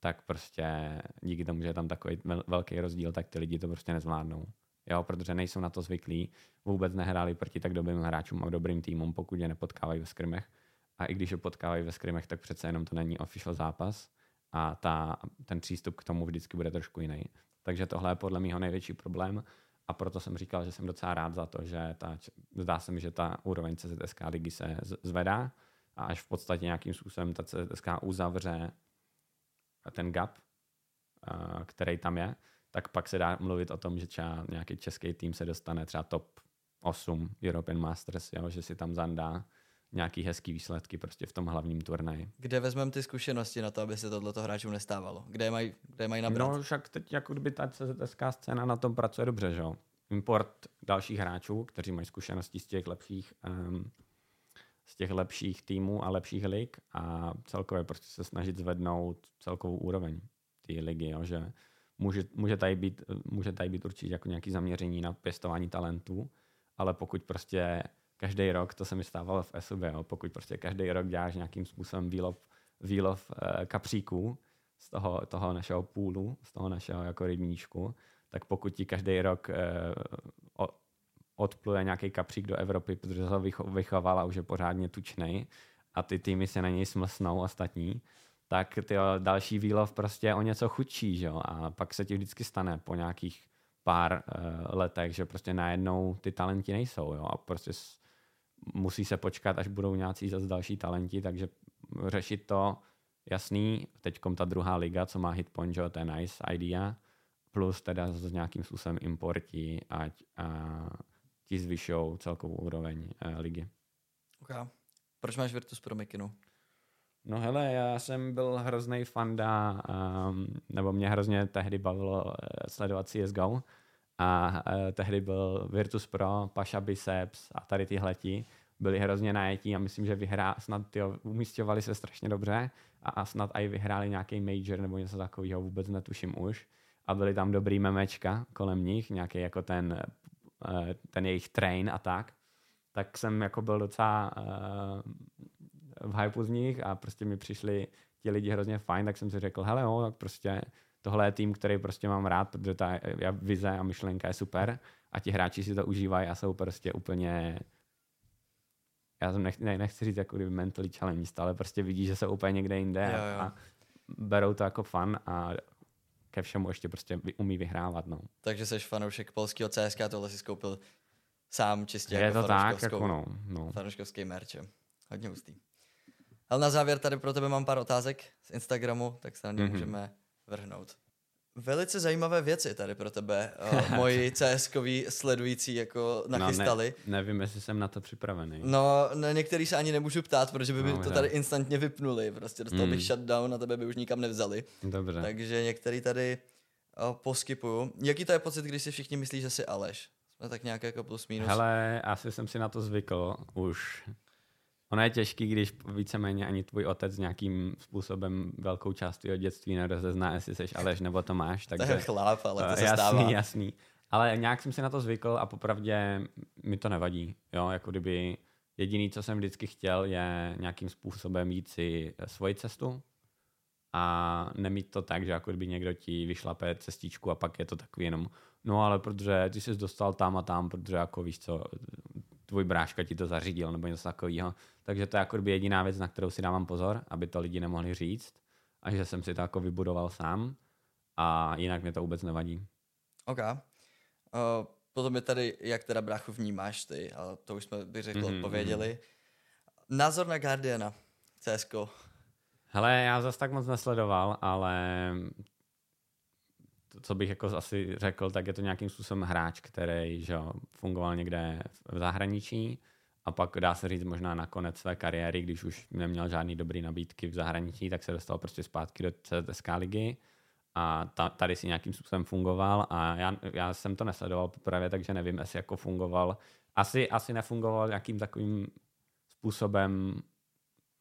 tak prostě díky tomu, že je tam takový vel- velký rozdíl, tak ty lidi to prostě nezvládnou. Jo, protože nejsou na to zvyklí, vůbec nehráli proti tak dobrým hráčům a dobrým týmům, pokud je nepotkávají ve skrimech. A i když je potkávají ve skrimech, tak přece jenom to není official zápas. A ta, ten přístup k tomu vždycky bude trošku jiný. Takže tohle je podle mého největší problém. A proto jsem říkal, že jsem docela rád za to, že ta, zdá se mi, že ta úroveň CZSK ligy se zvedá. A až v podstatě nějakým způsobem ta CZSK uzavře ten gap, a, který tam je, tak pak se dá mluvit o tom, že třeba nějaký český tým se dostane třeba top 8 European Masters, jo, že si tam zandá nějaký hezký výsledky prostě v tom hlavním turnaji. Kde vezmeme ty zkušenosti na to, aby se tohleto hráčům nestávalo? Kde je mají, kde je mají nabrat? No však teď jako kdyby ta CZSK scéna na tom pracuje dobře, že jo? Import dalších hráčů, kteří mají zkušenosti z těch lepších um, z těch lepších týmů a lepších lig a celkově prostě se snažit zvednout celkovou úroveň té ligy, jo? že může, může, tady být, může tady být určitě jako nějaký zaměření na pěstování talentů, ale pokud prostě každý rok, to se mi stávalo v SUB, jo, pokud prostě každý rok děláš nějakým způsobem výlov, výlov e, kapříků z toho, toho našeho půlu, z toho našeho jako rybníčku, tak pokud ti každý rok e, o, odpluje nějaký kapřík do Evropy, protože ho vychoval a už je pořádně tučnej a ty týmy se na něj smlsnou ostatní, tak ty další výlov prostě o něco chudší, že jo? A pak se ti vždycky stane po nějakých pár uh, letech, že prostě najednou ty talenti nejsou, jo? A prostě s, musí se počkat, až budou nějací zase další talenti, takže řešit to jasný, teďkom ta druhá liga, co má hitpoint, že to je nice idea, plus teda s nějakým způsobem importi, ať a ti zvyšou celkovou úroveň uh, ligy. Okay. Proč máš Virtus pro Mikinu? No hele, já jsem byl hrozný fanda, um, nebo mě hrozně tehdy bavilo uh, sledovat CSGO a uh, tehdy byl Virtus Pro, Paša Biceps a tady tyhleti byli hrozně najetí a myslím, že vyhrá, snad tyjo, umístěvali se strašně dobře a, a snad i vyhráli nějaký major nebo něco takového, vůbec netuším už. A byli tam dobrý memečka kolem nich, nějaký jako ten, uh, ten jejich train a tak. Tak jsem jako byl docela uh, v hypeu z nich a prostě mi přišli ti lidi hrozně fajn, tak jsem si řekl, hele jo, tak prostě tohle je tým, který prostě mám rád, protože ta vize a myšlenka je super a ti hráči si to užívají a jsou prostě úplně já jsem nech, ne, nechci říct jako kdyby mentally challenge, ale prostě vidí, že jsou úplně někde jinde jo, jo. a berou to jako fun a ke všemu ještě prostě umí vyhrávat. No. Takže jsi fanoušek polského CSK, tohle si skoupil sám čistě je jako to tak, jako no, no. fanouškovský merch. Hodně hustý. Ale na závěr tady pro tebe mám pár otázek z Instagramu, tak se na ně mm-hmm. můžeme vrhnout. Velice zajímavé věci tady pro tebe, uh, moji cs sledující jako nachystali. No, ne, nevím, jestli jsem na to připravený. No, na některý se ani nemůžu ptát, protože by no, to tady instantně vypnuli. Prostě dostal mm. bych shutdown a tebe by už nikam nevzali. Dobře. Takže některý tady uh, poskypuju. Jaký to je pocit, když si všichni myslí, že jsi Aleš? Jsme tak nějak jako plus minus. Hele, asi jsem si na to zvykl už. Ono je těžký, když víceméně ani tvůj otec nějakým způsobem velkou část tvého dětství nerozezná, jestli jsi Aleš nebo Tomáš. Takže, to je chlap, ale to se jasný, stává. Jasný, Ale nějak jsem si na to zvykl a popravdě mi to nevadí. Jo, jako kdyby jediný, co jsem vždycky chtěl, je nějakým způsobem jít si svoji cestu a nemít to tak, že jako kdyby někdo ti vyšlape cestičku a pak je to takový jenom, no ale protože ty jsi dostal tam a tam, protože jako víš co, tvůj bráška ti to zařídil nebo něco takového. Takže to je jako jediná věc, na kterou si dávám pozor, aby to lidi nemohli říct a že jsem si to jako vybudoval sám a jinak mě to vůbec nevadí. OK. Uh, potom je tady, jak teda bráchu vnímáš ty, ale to už jsme, bych řekl, mm-hmm. odpověděli. Názor na Guardiana, CSko. Hele, já zase tak moc nesledoval, ale co bych jako asi řekl, tak je to nějakým způsobem hráč, který že, fungoval někde v zahraničí a pak dá se říct možná na konec své kariéry, když už neměl žádný dobrý nabídky v zahraničí, tak se dostal prostě zpátky do CSK ligy a ta, tady si nějakým způsobem fungoval a já, já jsem to nesledoval poprvé, takže nevím, jestli jako fungoval. Asi, asi nefungoval nějakým takovým způsobem,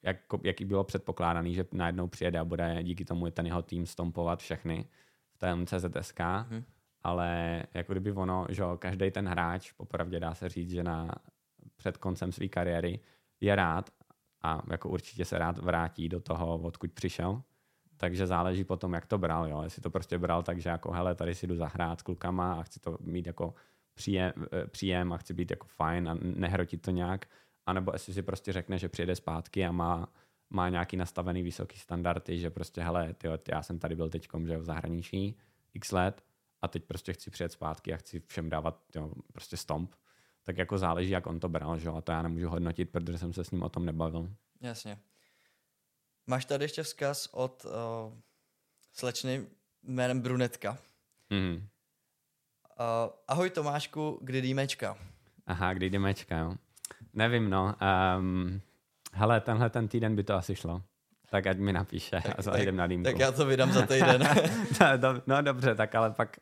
jak, jaký bylo předpokládaný, že najednou přijede a bude díky tomu ten jeho tým stompovat všechny ten CZSK, hmm. ale jako kdyby ono, že každý ten hráč, popravdě dá se říct, že na, před koncem své kariéry je rád a jako určitě se rád vrátí do toho, odkud přišel. Takže záleží potom, jak to bral. Jo. Jestli to prostě bral tak, že jako hele, tady si jdu zahrát s klukama a chci to mít jako příjem, eh, příjem a chci být jako fajn a nehrotit to nějak. A nebo jestli si prostě řekne, že přijede zpátky a má má nějaký nastavený vysoký standardy, že prostě, hele, tyjo, já jsem tady byl teď že v zahraničí x let a teď prostě chci přijet zpátky a chci všem dávat jo, prostě stomp, tak jako záleží, jak on to bral, že? a to já nemůžu hodnotit, protože jsem se s ním o tom nebavil. Jasně. Máš tady ještě vzkaz od uh, slečny jménem Brunetka. Mm. Uh, ahoj Tomášku, kdy jdímečka? Aha, kdy jdímečka, jo. Nevím, no. Um, Hele, tenhle ten týden by to asi šlo. Tak ať mi napíše Tak- a zajdem na dýmku. Tak já to vydám za týden. no, do, no dobře, tak ale pak,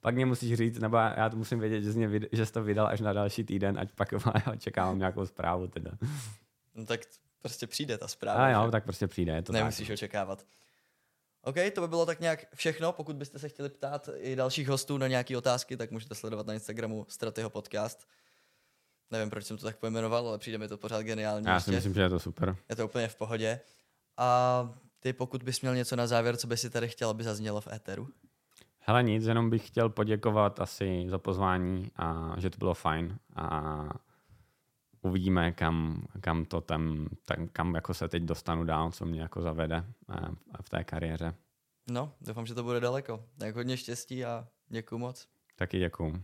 pak mě musíš říct, nebo já to musím vědět, že jsi, mě, že jsi to vydal až na další týden, ať pak očekávám nějakou zprávu teda. no, tak prostě přijde ta zpráva. A jo, že? tak prostě přijde, je to Nemusíš tak. očekávat. OK, to by bylo tak nějak všechno. Pokud byste se chtěli ptát i dalších hostů na nějaké otázky, tak můžete sledovat na Instagramu Stratyho podcast. Nevím, proč jsem to tak pojmenoval, ale přijde mi to pořád geniální. Já si ještě. myslím, že je to super. Je to úplně v pohodě. A ty, pokud bys měl něco na závěr, co by si tady chtěl, aby zaznělo v éteru? Hele nic, jenom bych chtěl poděkovat asi za pozvání a že to bylo fajn a uvidíme, kam, kam to tam, tam, kam jako se teď dostanu dál, co mě jako zavede eh, v té kariéře. No, doufám, že to bude daleko. Tak hodně štěstí a děkuju moc. Taky děkuju.